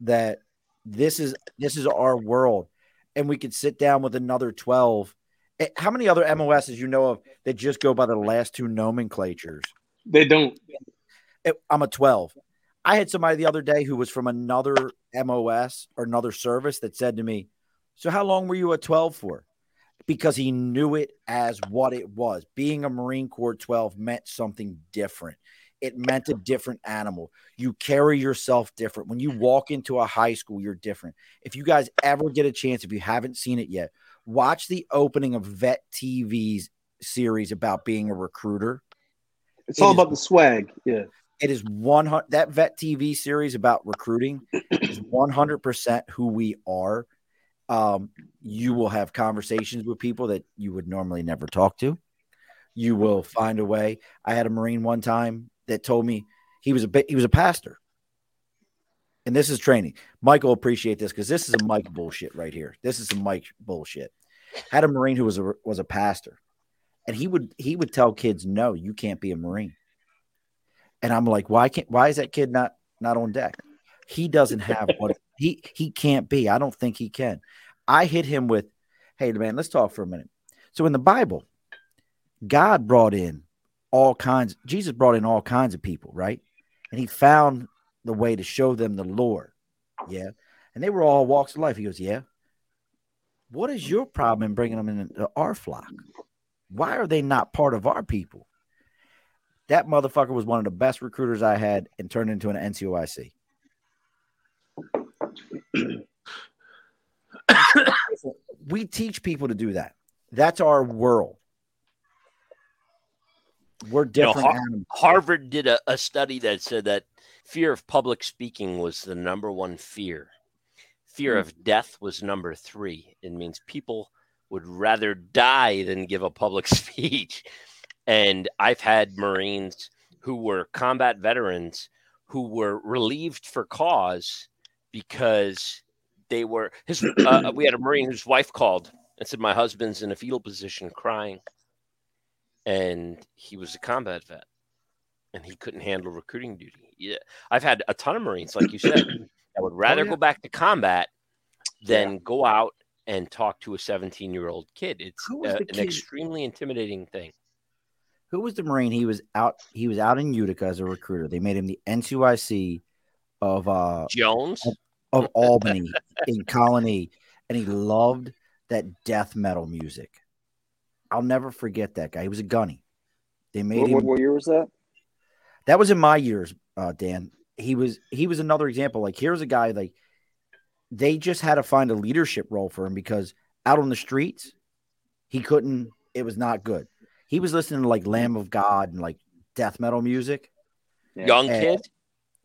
that this is this is our world and we could sit down with another 12 Eh, how many other mos's you know of that just go by the last two nomenclatures They don't. I'm a 12. I had somebody the other day who was from another MOS or another service that said to me, So, how long were you a 12 for? Because he knew it as what it was. Being a Marine Corps 12 meant something different. it meant a different animal. You carry yourself different. When you mm-hmm. walk into a high school, you're different. If you guys ever get a chance, if you haven't seen it yet, watch the opening of Vet TV's series about being a recruiter. It's It all is- about the swag. Yeah. It is one hundred that Vet TV series about recruiting is one hundred percent who we are. Um, you will have conversations with people that you would normally never talk to. You will find a way. I had a Marine one time that told me he was a he was a pastor. And this is training. Michael appreciate this because this is a Mike bullshit right here. This is some Mike bullshit. Had a Marine who was a was a pastor, and he would he would tell kids, "No, you can't be a Marine." And I'm like, why can't why is that kid not not on deck? He doesn't have what he he can't be. I don't think he can. I hit him with, hey man, let's talk for a minute. So in the Bible, God brought in all kinds, Jesus brought in all kinds of people, right? And he found the way to show them the Lord. Yeah. And they were all walks of life. He goes, Yeah. What is your problem in bringing them into our flock? Why are they not part of our people? That motherfucker was one of the best recruiters I had and turned into an NCOIC. we teach people to do that. That's our world. We're You know, different Har- Harvard did a, a study that said that fear of public speaking was the number one fear. Fear of death was number three. It means people would rather die than give a public speech. And I've had Marines who were combat veterans who were relieved for cause because they were his. Uh, we had a Marine whose wife called and said, "My husband's in a fetal position, crying." and he was a combat vet and he couldn't handle recruiting duty. Yeah. I've had a ton of Marines, like you said, that would rather yeah. go back to combat than go out and talk to a 17 year old kid. It's uh, an kid- extremely intimidating thing. Who was the Marine? He was out. He was out in Utica as a recruiter. They made him the NCOIC of uh Jones, of Albany in Colonie, and he loved that death metal music. I'll never forget that guy. He was a gunny. They made What, him. what, what year was that? That was in my years, uh, Dan. He was he was another example. Like here's a guy like they just had to find a leadership role for him because out on the streets, he couldn't. It was not good. He was listening to like Lamb of God and like death metal music. Yeah. young and- kid.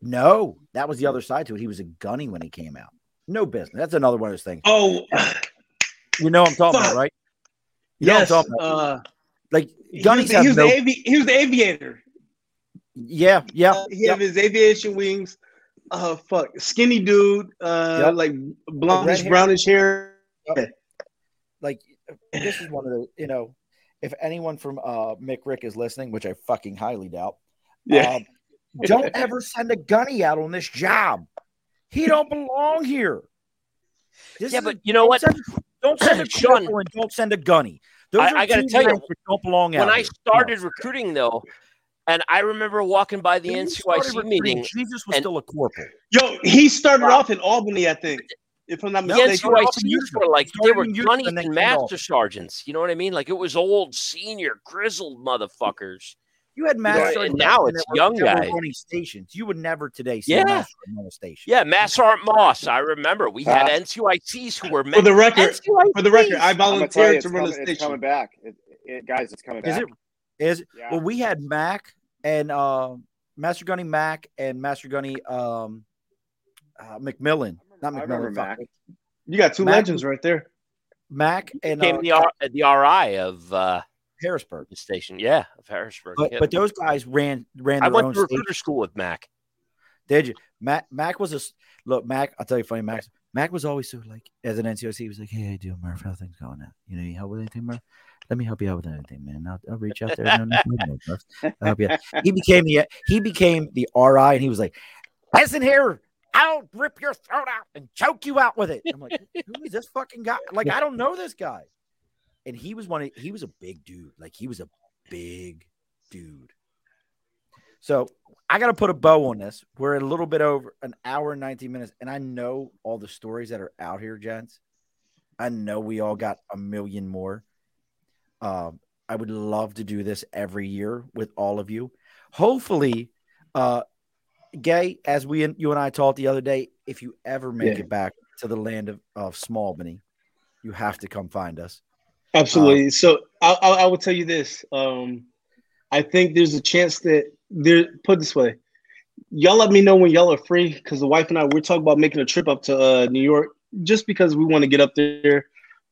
No, that was the other side to it. He was a gunny when he came out. No business. That's another one of those things. Oh, You know what I'm talking Fuck. about, right? You know what I'm yes. talking about. Uh, Like he, was, gunnies the, have he, was no. the avi- he was the aviator. yeah, yeah, Uh, he yeah. had his aviation wings. Uh, fuck, skinny dude. Uh, Yep. like blondish, brownish hair. like this is one of the you know if anyone from uh mick rick is listening which i fucking highly doubt Yeah. um, don't ever send a gunny out on this job he don't belong here This Yeah, is but you know don't what? send, don't send a Sean- corporal and don't send a gunny those I- I gotta tell you, that don't belong out When I here. started No. recruiting, though, and I remember walking by the When you started NCOIC meeting, jesus was and- still a corporal Yo, he started off in Albany, I think, if I'm not the No, mistaken. started off in NCOICs were like they were in Houston gunnies and then and came to master sergeants. You know what I mean? Like it was old senior grizzled motherfuckers. you had master and now that it's were- young guys. running stations you would never today see Yeah. a master sergeant station Yeah, Mass Sergeant Moss. I remember we had Ah. NCOICs who were For the record, NCOICs. for the record, I I'm gonna tell you, volunteered to run a coming, it's coming back. It, it, guys, it's coming is back. it is Yeah. Well, we had Mac and uh, Master Gunny Mac and Master Gunny um, uh, McMillan. Not I remember McMillan. Mac. You got two Mac- legends right there. Mac and became uh, the R, the RI of uh, Harrisburg. the station. Yeah, of Harrisburg. But yeah. but those guys ran ran I went own to station. recruiter school with Mac. Did you? Mac Mac was a look. Mac, I'll tell you, funny. Mac Mac was always so like as an NCOIC. He was like, "Hey, how you doing, Murph? How things going now? You know, you help with anything, Murph? Let me help you out with anything, man. I'll, I'll reach out there. No, no, no, no, Murph. I'll help you out." He became the he became the RI, and he was like, "Listen here." I'll rip your throat out and choke you out with it. I'm like, who is this fucking guy? Like, I don't know this guy. And he was one of he was a big dude. Like he was a big dude. So I got to put a bow on this. We're a little bit over an hour and 19 minutes, and I know all the stories that are out here, gents. I know we all got a million more. Um, I would love to do this every year with all of you. Hopefully, Uh, Gay, as we and you and I talked the other day, if you ever make Yeah. it back to the land of, of Smallbany, you have to come find us. Absolutely. so I, I, I will tell you this. Um, I think there's a chance that there. Put this way, y'all let me know when y'all are free because the wife and I we're talking about making a trip up to uh, New York just because we want to get up there.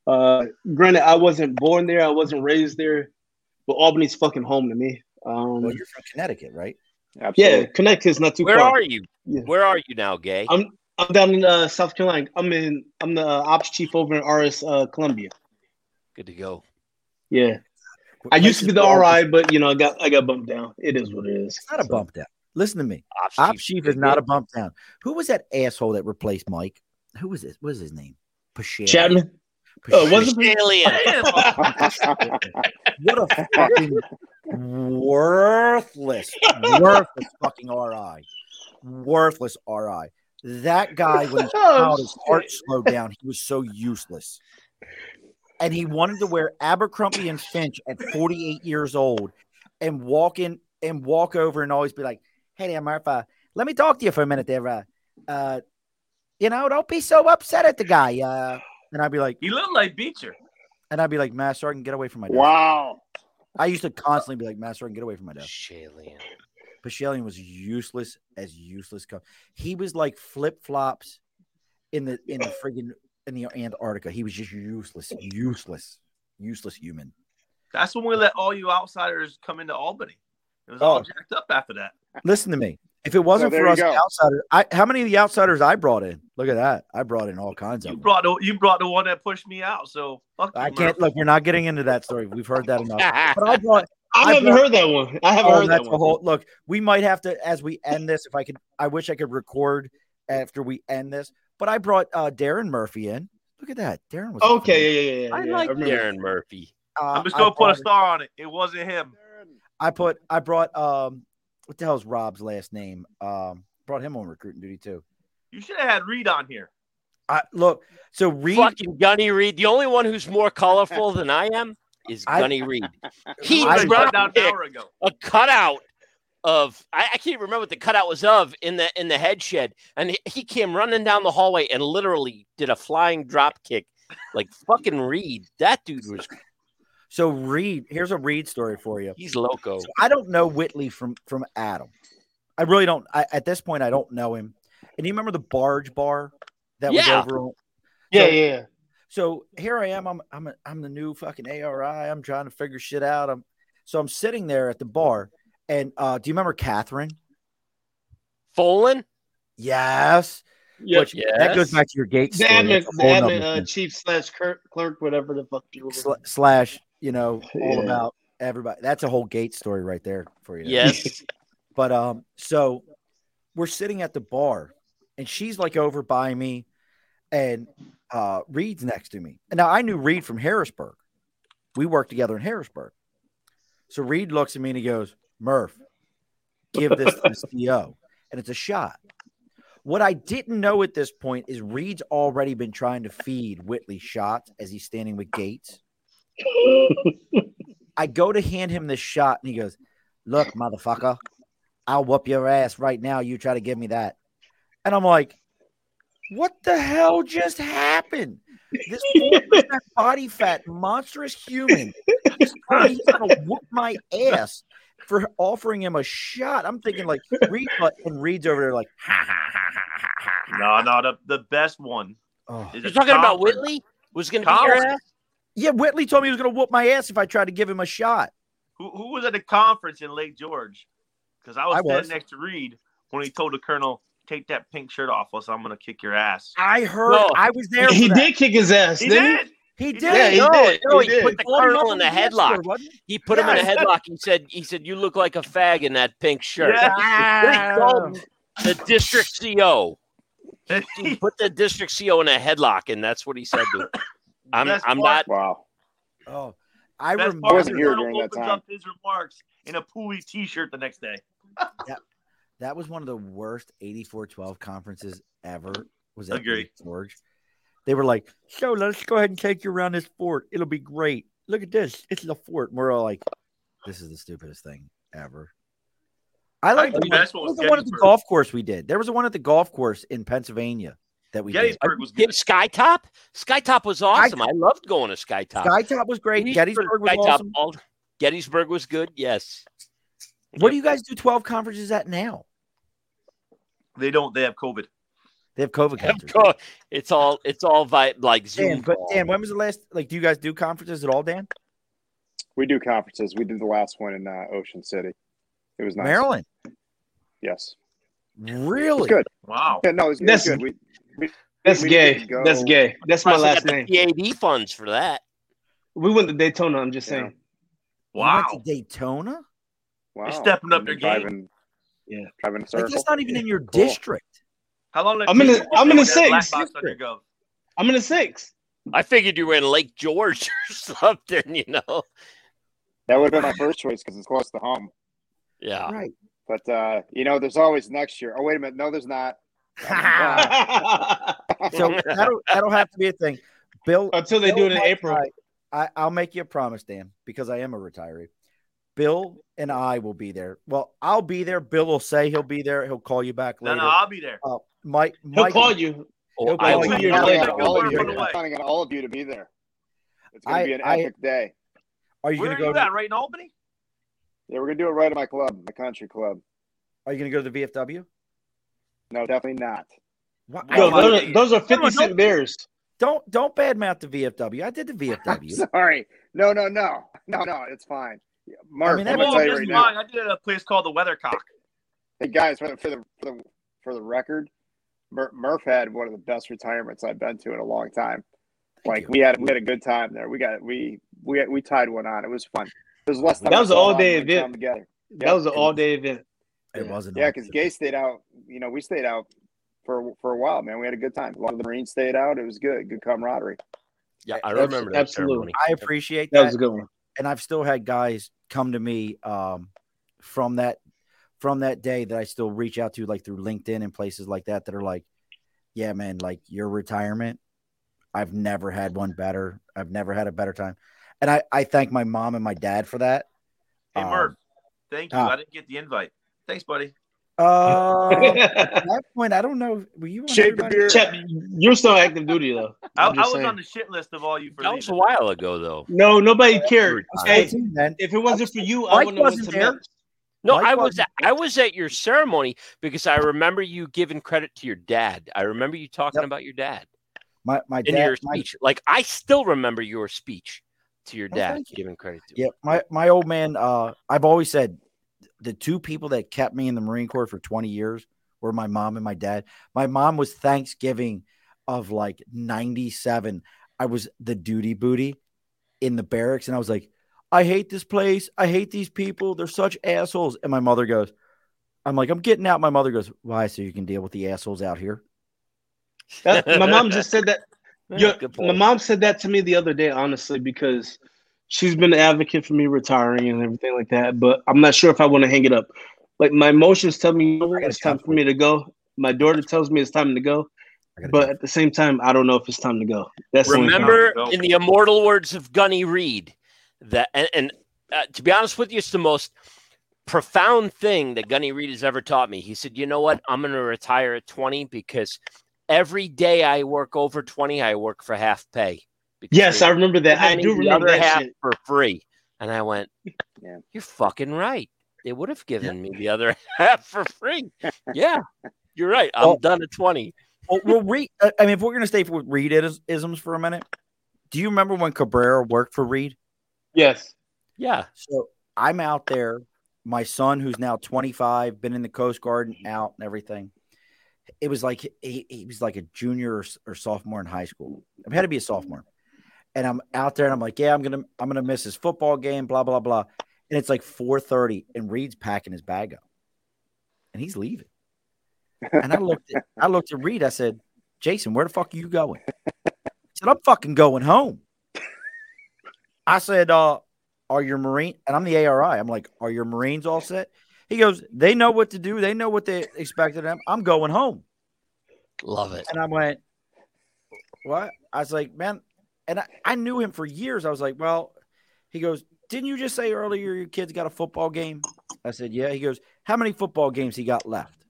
Uh, granted, I wasn't born there, I wasn't raised there, but Albany's fucking home to me. Um, Well, you're from Connecticut, right? Yeah, Absolutely. Connecticut's not too Where far. Where are you? Yeah. Where are you now, Gay? I'm I'm down in uh, South Carolina. I'm in. I'm the uh, ops chief over in RS uh, Columbia. Good to go. Yeah, I used to be the RI, but you know, I got I got bumped down. It is what it is. It's not a So- bump down. Listen to me. Ops Op chief Chief is not gig. a bump down. Who was that asshole that replaced Mike? Who was this? What was his name? Pascal. Chapman. Oh, wasn't it? Alien. What a fucking worthless, worthless fucking RI. Worthless RI. That guy, when he Oh, out, his heart slowed down. He was so useless. And he wanted to wear Abercrombie and Finch at 48 years old and walk in and walk over and always be like, Hey there, Martha, let me talk to you for a minute there. Uh, uh, you know, don't be so upset at the guy. Uh, and I'd be like, He looked like Beecher. and I'd be like, Master, I can get away from my desk. wow. I used to constantly be like, Master, I can get away from my desk. Alien. Pashelian was useless as useless. Co- he was like flip flops in the in the friggin' in the Antarctica. He was just useless, useless, useless human. That's when we let all you outsiders come into Albany. It was Oh. all jacked up after that. Listen to me. If it wasn't there for us outsiders, I how many of the outsiders I brought in? Look at that. I brought in all kinds of You them. brought the you brought the one that pushed me out. So fuck you, I can't Murph. look. We're not getting into that story. We've heard that enough. But I brought. I I haven't brought- heard that one. I haven't Oh, heard that one. the whole look. We might have to as we end this. If I could, I wish I could record after we end this. But I brought uh Darren Murphy in. Look at that. Darren was Okay, yeah, yeah, yeah. I yeah, like remember. Darren Murphy. Uh, I'm just gonna put a star on it. It wasn't him. I put I brought um what the hell's Rob's last name? Um brought him on recruiting duty too. You should have had Reed on here. I look so Reed Fucking Gunny Reed. The only one who's more colorful than I am is I- Gunny Reed. He He I- was shut down an hour ago. a cutout of I, I can't remember what the cutout was of in the in the head shed, and he, he came running down the hallway and literally did a flying drop kick, like fucking Reed. That dude was so Reed, here's a Reed story for you. he's loco. So I don't know Whitley from from Adam. I really don't. I, at this point, I don't know him. And you remember the barge bar that Yeah. was over? on- Yeah, So- yeah. So here I am. I'm I'm a, I'm the new fucking ARI. I'm trying to figure shit out. I'm so I'm sitting there at the bar, and uh, do you remember Catherine? Folan? Yes. Yeah. Which that goes back to your gate The story. admin, the admin uh, chief slash clerk, clerk, whatever the fuck you were. Sla- slash, you know, all Yeah. about everybody. That's a whole gate story right there for you. Yes. But um, so we're sitting at the bar, and she's like over by me, and uh, Reed's next to me. And now I knew Reed from Harrisburg. We worked together in Harrisburg. So Reed looks at me and he goes, Murph, give this to the CO. And it's a shot. What I didn't know at this point is Reed's already been trying to feed Whitley shots as he's standing with Gates. I go to hand him this shot and he goes, Look, motherfucker, I'll whoop your ass right now. You try to give me that. And I'm like, What the hell just happened? This body fat, monstrous human is he's gonna whoop my ass for offering him a shot. I'm thinking like Reed and Reed's over there like ha ha ha ha ha ha. No, no, the, the best one Oh. is You're a talking about. Whitley? Was going to beat your ass? Yeah, Whitley told me he was gonna whoop my ass if I tried to give him a shot. Who, who was at the conference in Lake George? Because I was I standing was. next to Reed when he told the colonel, "Take that pink shirt off, or else I'm gonna kick your ass." I heard No. I was there. he did kick his ass, He didn't did. He He did. did. Yeah, he no, did. no, He he, did. put the him colonel in the on headlock. Discord, he? He put him in a headlock. He said, "He said you look like a fag in that pink shirt." Yeah. He called the district CO. He put the district CO in a headlock, and that's what he said to him. I'm, Best I'm part- not. Wow. Oh, I Best remember. part is wasn't here colonel during that opens time. up his remarks in a Pooey T-shirt the next day. That was one of the worst 84-12 conferences ever. Was that Agree. Lake George. They were like, so let's go ahead and take you around this fort. It'll be great. Look at this. It's the fort. And we're all like, this is the stupidest thing ever. I like the one, that's what what was was the one at the golf course we did. There was a one at the golf course in Pennsylvania that we did. Gettysburg was Did good. Skytop? Skytop was awesome. I loved going to Skytop. Skytop was great. We used to go to Gettysburg was Skytop awesome. all- Gettysburg was good. Yes. What do you guys do 12 conferences at now? They don't. They have COVID. They have COVID Of conferences. course, It's all it's all vi- like Zoom. Dan, but. Dan, when was the last? Like, do you guys do conferences at all, Dan? We do conferences. We did the last one in uh, Ocean City. It was nice. Maryland, Yes. really? It's good. Wow. Yeah, no, it was, it was good. We, we, That's we gay. That's gay. That's my last got name. the PAD funds for that. We went to Daytona. I'm just Yeah. saying. You Wow. went to Daytona? Wow. stepping up We've their been game. Driving, Yeah. Driving a Like, circle. that's not even in your Cool. district. How long? I'm in take the- you I'm in the with that black six. box on your gov? I'm in the six. I figured you were in Lake George or something, you know. That would have been my first choice because it's close to home. Yeah. Right. But uh, you know, there's always next year. Oh wait a minute, no, there's not. So that'll that'll have to be a thing. Bill, Until they Bill do it in April. try- I, I'll make you a promise, Dan, because I am a retiree. Bill and I will be there. Well, I'll be there. Bill will say he'll be there. He'll call you back later. no, I'll be there. Uh, Mike, He'll Mike, call you. He'll I call would- you. Two years I'm later. counting on all of you. I'm counting on all of you to be there. It's going I- to be an I- epic day. Are you Where going are to go? you To, at? Right in Albany? Yeah, we're going to do it right at my club, my country club. are you going to go to the VFW? No, definitely not. Why- Yo, Why- those, are, those are 50 Come on, cent don't- Don't don't badmouth the VFW. I did the VFW. Sorry. No, no, no, no, no. It's fine. Mark, mean, I am gonna Oh, tell you right now. I did it at a place called the Weathercock. Hey guys, for the for the for the, for the record, Mur- Murph had one of the best retirements I've been to in a long time. Thank like you. we had we had a good time there. We got we we we tied one on. It was fun. It was less. time That was an all-day on when we event. come Together. That was an all day event. It wasn't. Yeah, because Gay stayed out. You know, we stayed out for for a while, man. We had a good time. A lot of the Marines stayed out. It was good. Good camaraderie. Yeah, I Abs- remember that absolutely. ceremony. I appreciate That that. was a good one. and I've still had guys come to me um, from that from that day that I still reach out to like through LinkedIn and places like that that are like, yeah, man, like your retirement, I've never had one better. I've never had a better time, and I I thank my mom and my dad for that. Hey, Um, Murph. Thank you. ah. I didn't get the invite. Thanks, buddy. Uh, at that point, I don't know. Were you on Shake the beer? Chet, you're still active duty though. I, I was saying. on the shit list of all you for That was a while ago, though. No, nobody cared. Hey, 14 if it wasn't for you, I wouldn't have wasn't to there. Memphis. No, Mike I was at, I was at your ceremony because I remember you giving credit to your dad. I remember you talking Yep. about your dad My my in dad. your my- speech. Like I still remember your speech to your Oh, dad, thank you. giving credit to. Yeah, my my old man. Uh, I've always said the two people that kept me in the Marine Corps for 20 years were my mom and my dad. My mom was Thanksgiving of like 97. I was the duty booty in the barracks, and I was like, I hate this place. I hate these people. They're such assholes. And my mother goes, I'm like, I'm getting out. My mother goes, Why? So you can deal with the assholes out here. My mom just said that. Yeah, Yo, good my mom said that to me the other day, honestly, because she's been an advocate for me retiring and everything like that. But I'm not sure if I want to hang it up. Like my emotions tell me it's time for me to go. My daughter tells me it's time to go. But go. at the same time, I don't know if it's time to go. That's the only thing. Remember, Go. in the immortal words of Gunny Reed, that and, and uh, to be honest with you, it's the most profound thing that Gunny Reed has ever taught me. He said, "You know what? I'm going to retire at 20 because every day I work over 20, I work for half pay." Because Yes, they I remember that. I do remember that half shit. for free, and I went, Yeah. "You're fucking right. They would have given me the other half for free." yeah, you're right. I'm Well- done at 20. well, well Reed, uh, I mean, if we're going to stay with Reed isms for a minute, do you remember when Cabrera worked for Reed? Yes. Yeah, So I'm out there. My son, who's now 25, been in the Coast Guard and out and everything. It was like he, he was like a junior or, or sophomore in high school. I had to be a sophomore, and I'm out there and I'm like, yeah, I'm gonna I'm gonna miss his football game, blah blah blah. And it's like 4:30, and Reed's packing his bag up, and he's leaving. And I looked at I looked at Reed. I said, Jason, where the fuck are you going? He said, I'm fucking going home. I said, uh, are your Marine? And I'm the ARI. I'm like, are your Marines all set? He goes, they know what to do. They know what they expect of them. I'm going home. love it. And I went, what? I was like, man, and I, I knew him for years. I was like, well, he goes, didn't you just say earlier your kid's got a football game? I said, yeah. He goes, how many football games he got left?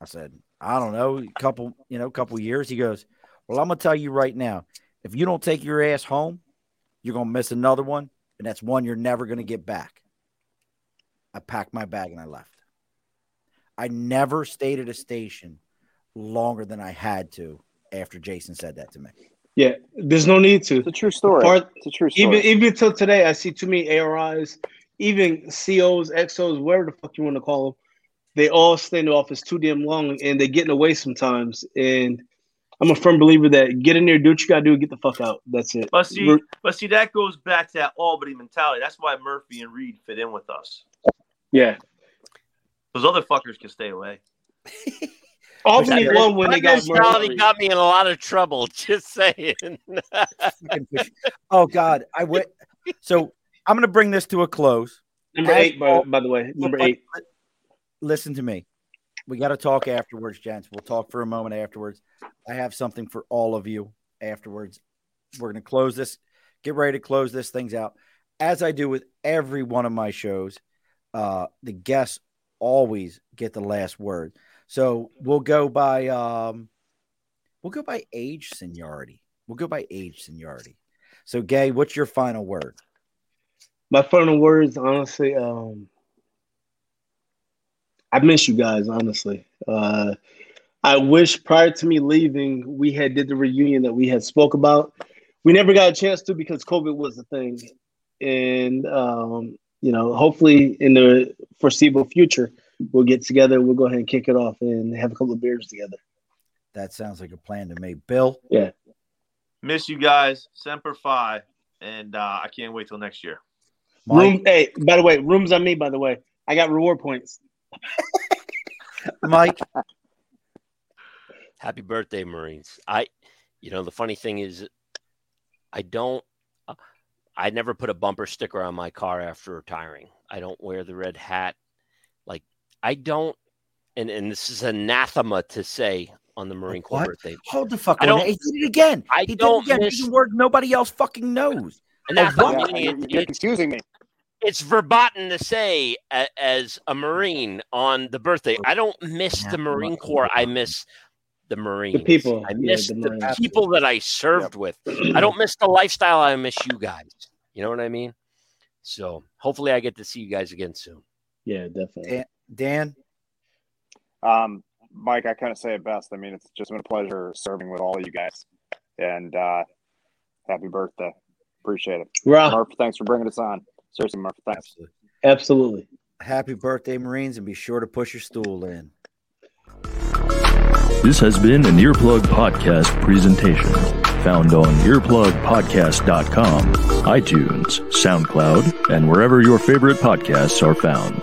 I said, I don't know, a couple, you know, couple years. He goes, Well, I'm gonna tell you right now, if you don't take your ass home, you're gonna miss another one, and that's one you're never gonna get back. I packed my bag and I left. I never stayed at a station longer than I had to after Jason said that to me. Yeah, there's no need to. It's a true story. Part- it's a true story. Even even till today, I see too many ARIs, even COs, XOs, whatever the fuck you want to call them. They all stay in the office too damn long, and they're getting away sometimes. And I'm a firm believer that get in there, do what you gotta do, get the fuck out. That's it. But see, We're- but see, that goes back to that Albany mentality. That's why Murphy and Reed fit in with us. yeah, Those other fuckers can stay away. Albany that- won when My they got mentality murdered. got me in a lot of trouble. Just saying. Oh God, I went. So I'm going to bring this to a close. Number eight, by, by the way, number eight. Listen to me. We got to talk afterwards, gents. We'll talk for a moment afterwards. I have something for all of you afterwards. We're going to close this. Get ready to close this things out. As I do with every one of my shows, uh, the guests always get the last word. So we'll go by um, we'll go by age seniority. We'll go by age seniority. So, Gay, what's your final word? My final words, honestly, um, I miss you guys. Honestly, uh, I wish prior to me leaving, we had did the reunion that we had spoke about. We never got a chance to because COVID was the thing, and um, you know, hopefully in the foreseeable future, we'll get together. We'll go ahead and kick it off and have a couple of beers together. That sounds like a plan to me. Bill, Yeah. Miss you guys, Semper Fi, and uh, I can't wait till next year. Mike, Room, hey, by the way, rooms on me. By the way, I got reward points. Mike, Happy birthday, Marines. I, you know, the funny thing is, I don't, uh, I never put a bumper sticker on my car after retiring. I don't wear the red hat. Like, I don't, and, and this is anathema to say on the Marine Corps What? birthday. hold the fuck I on. don't- He did it again. I he don't it again. miss- Using word nobody else fucking knows. Anathema, yeah, you're, it- you're confusing me. it's verboten to say a, as a Marine on the birthday. I don't miss the Marine Corps. I miss the Marines. The people, I yeah, miss the the, people that I served with. I don't miss the lifestyle. I miss you guys. You know what I mean? So hopefully I get to see you guys again soon. Yeah, definitely. Dan, Um, Mike, I kind of say it best. I mean, it's just been a pleasure serving with all of you guys, and uh, happy birthday. Appreciate it, Rah, Murph. Thanks for bringing us on. Seriously, Murph. Thanks. absolutely. happy birthday, Marines, and be sure to push your stool in. This has been an Earplug Podcast presentation. Found on earplugpodcast.com, iTunes, SoundCloud, and wherever your favorite podcasts are found.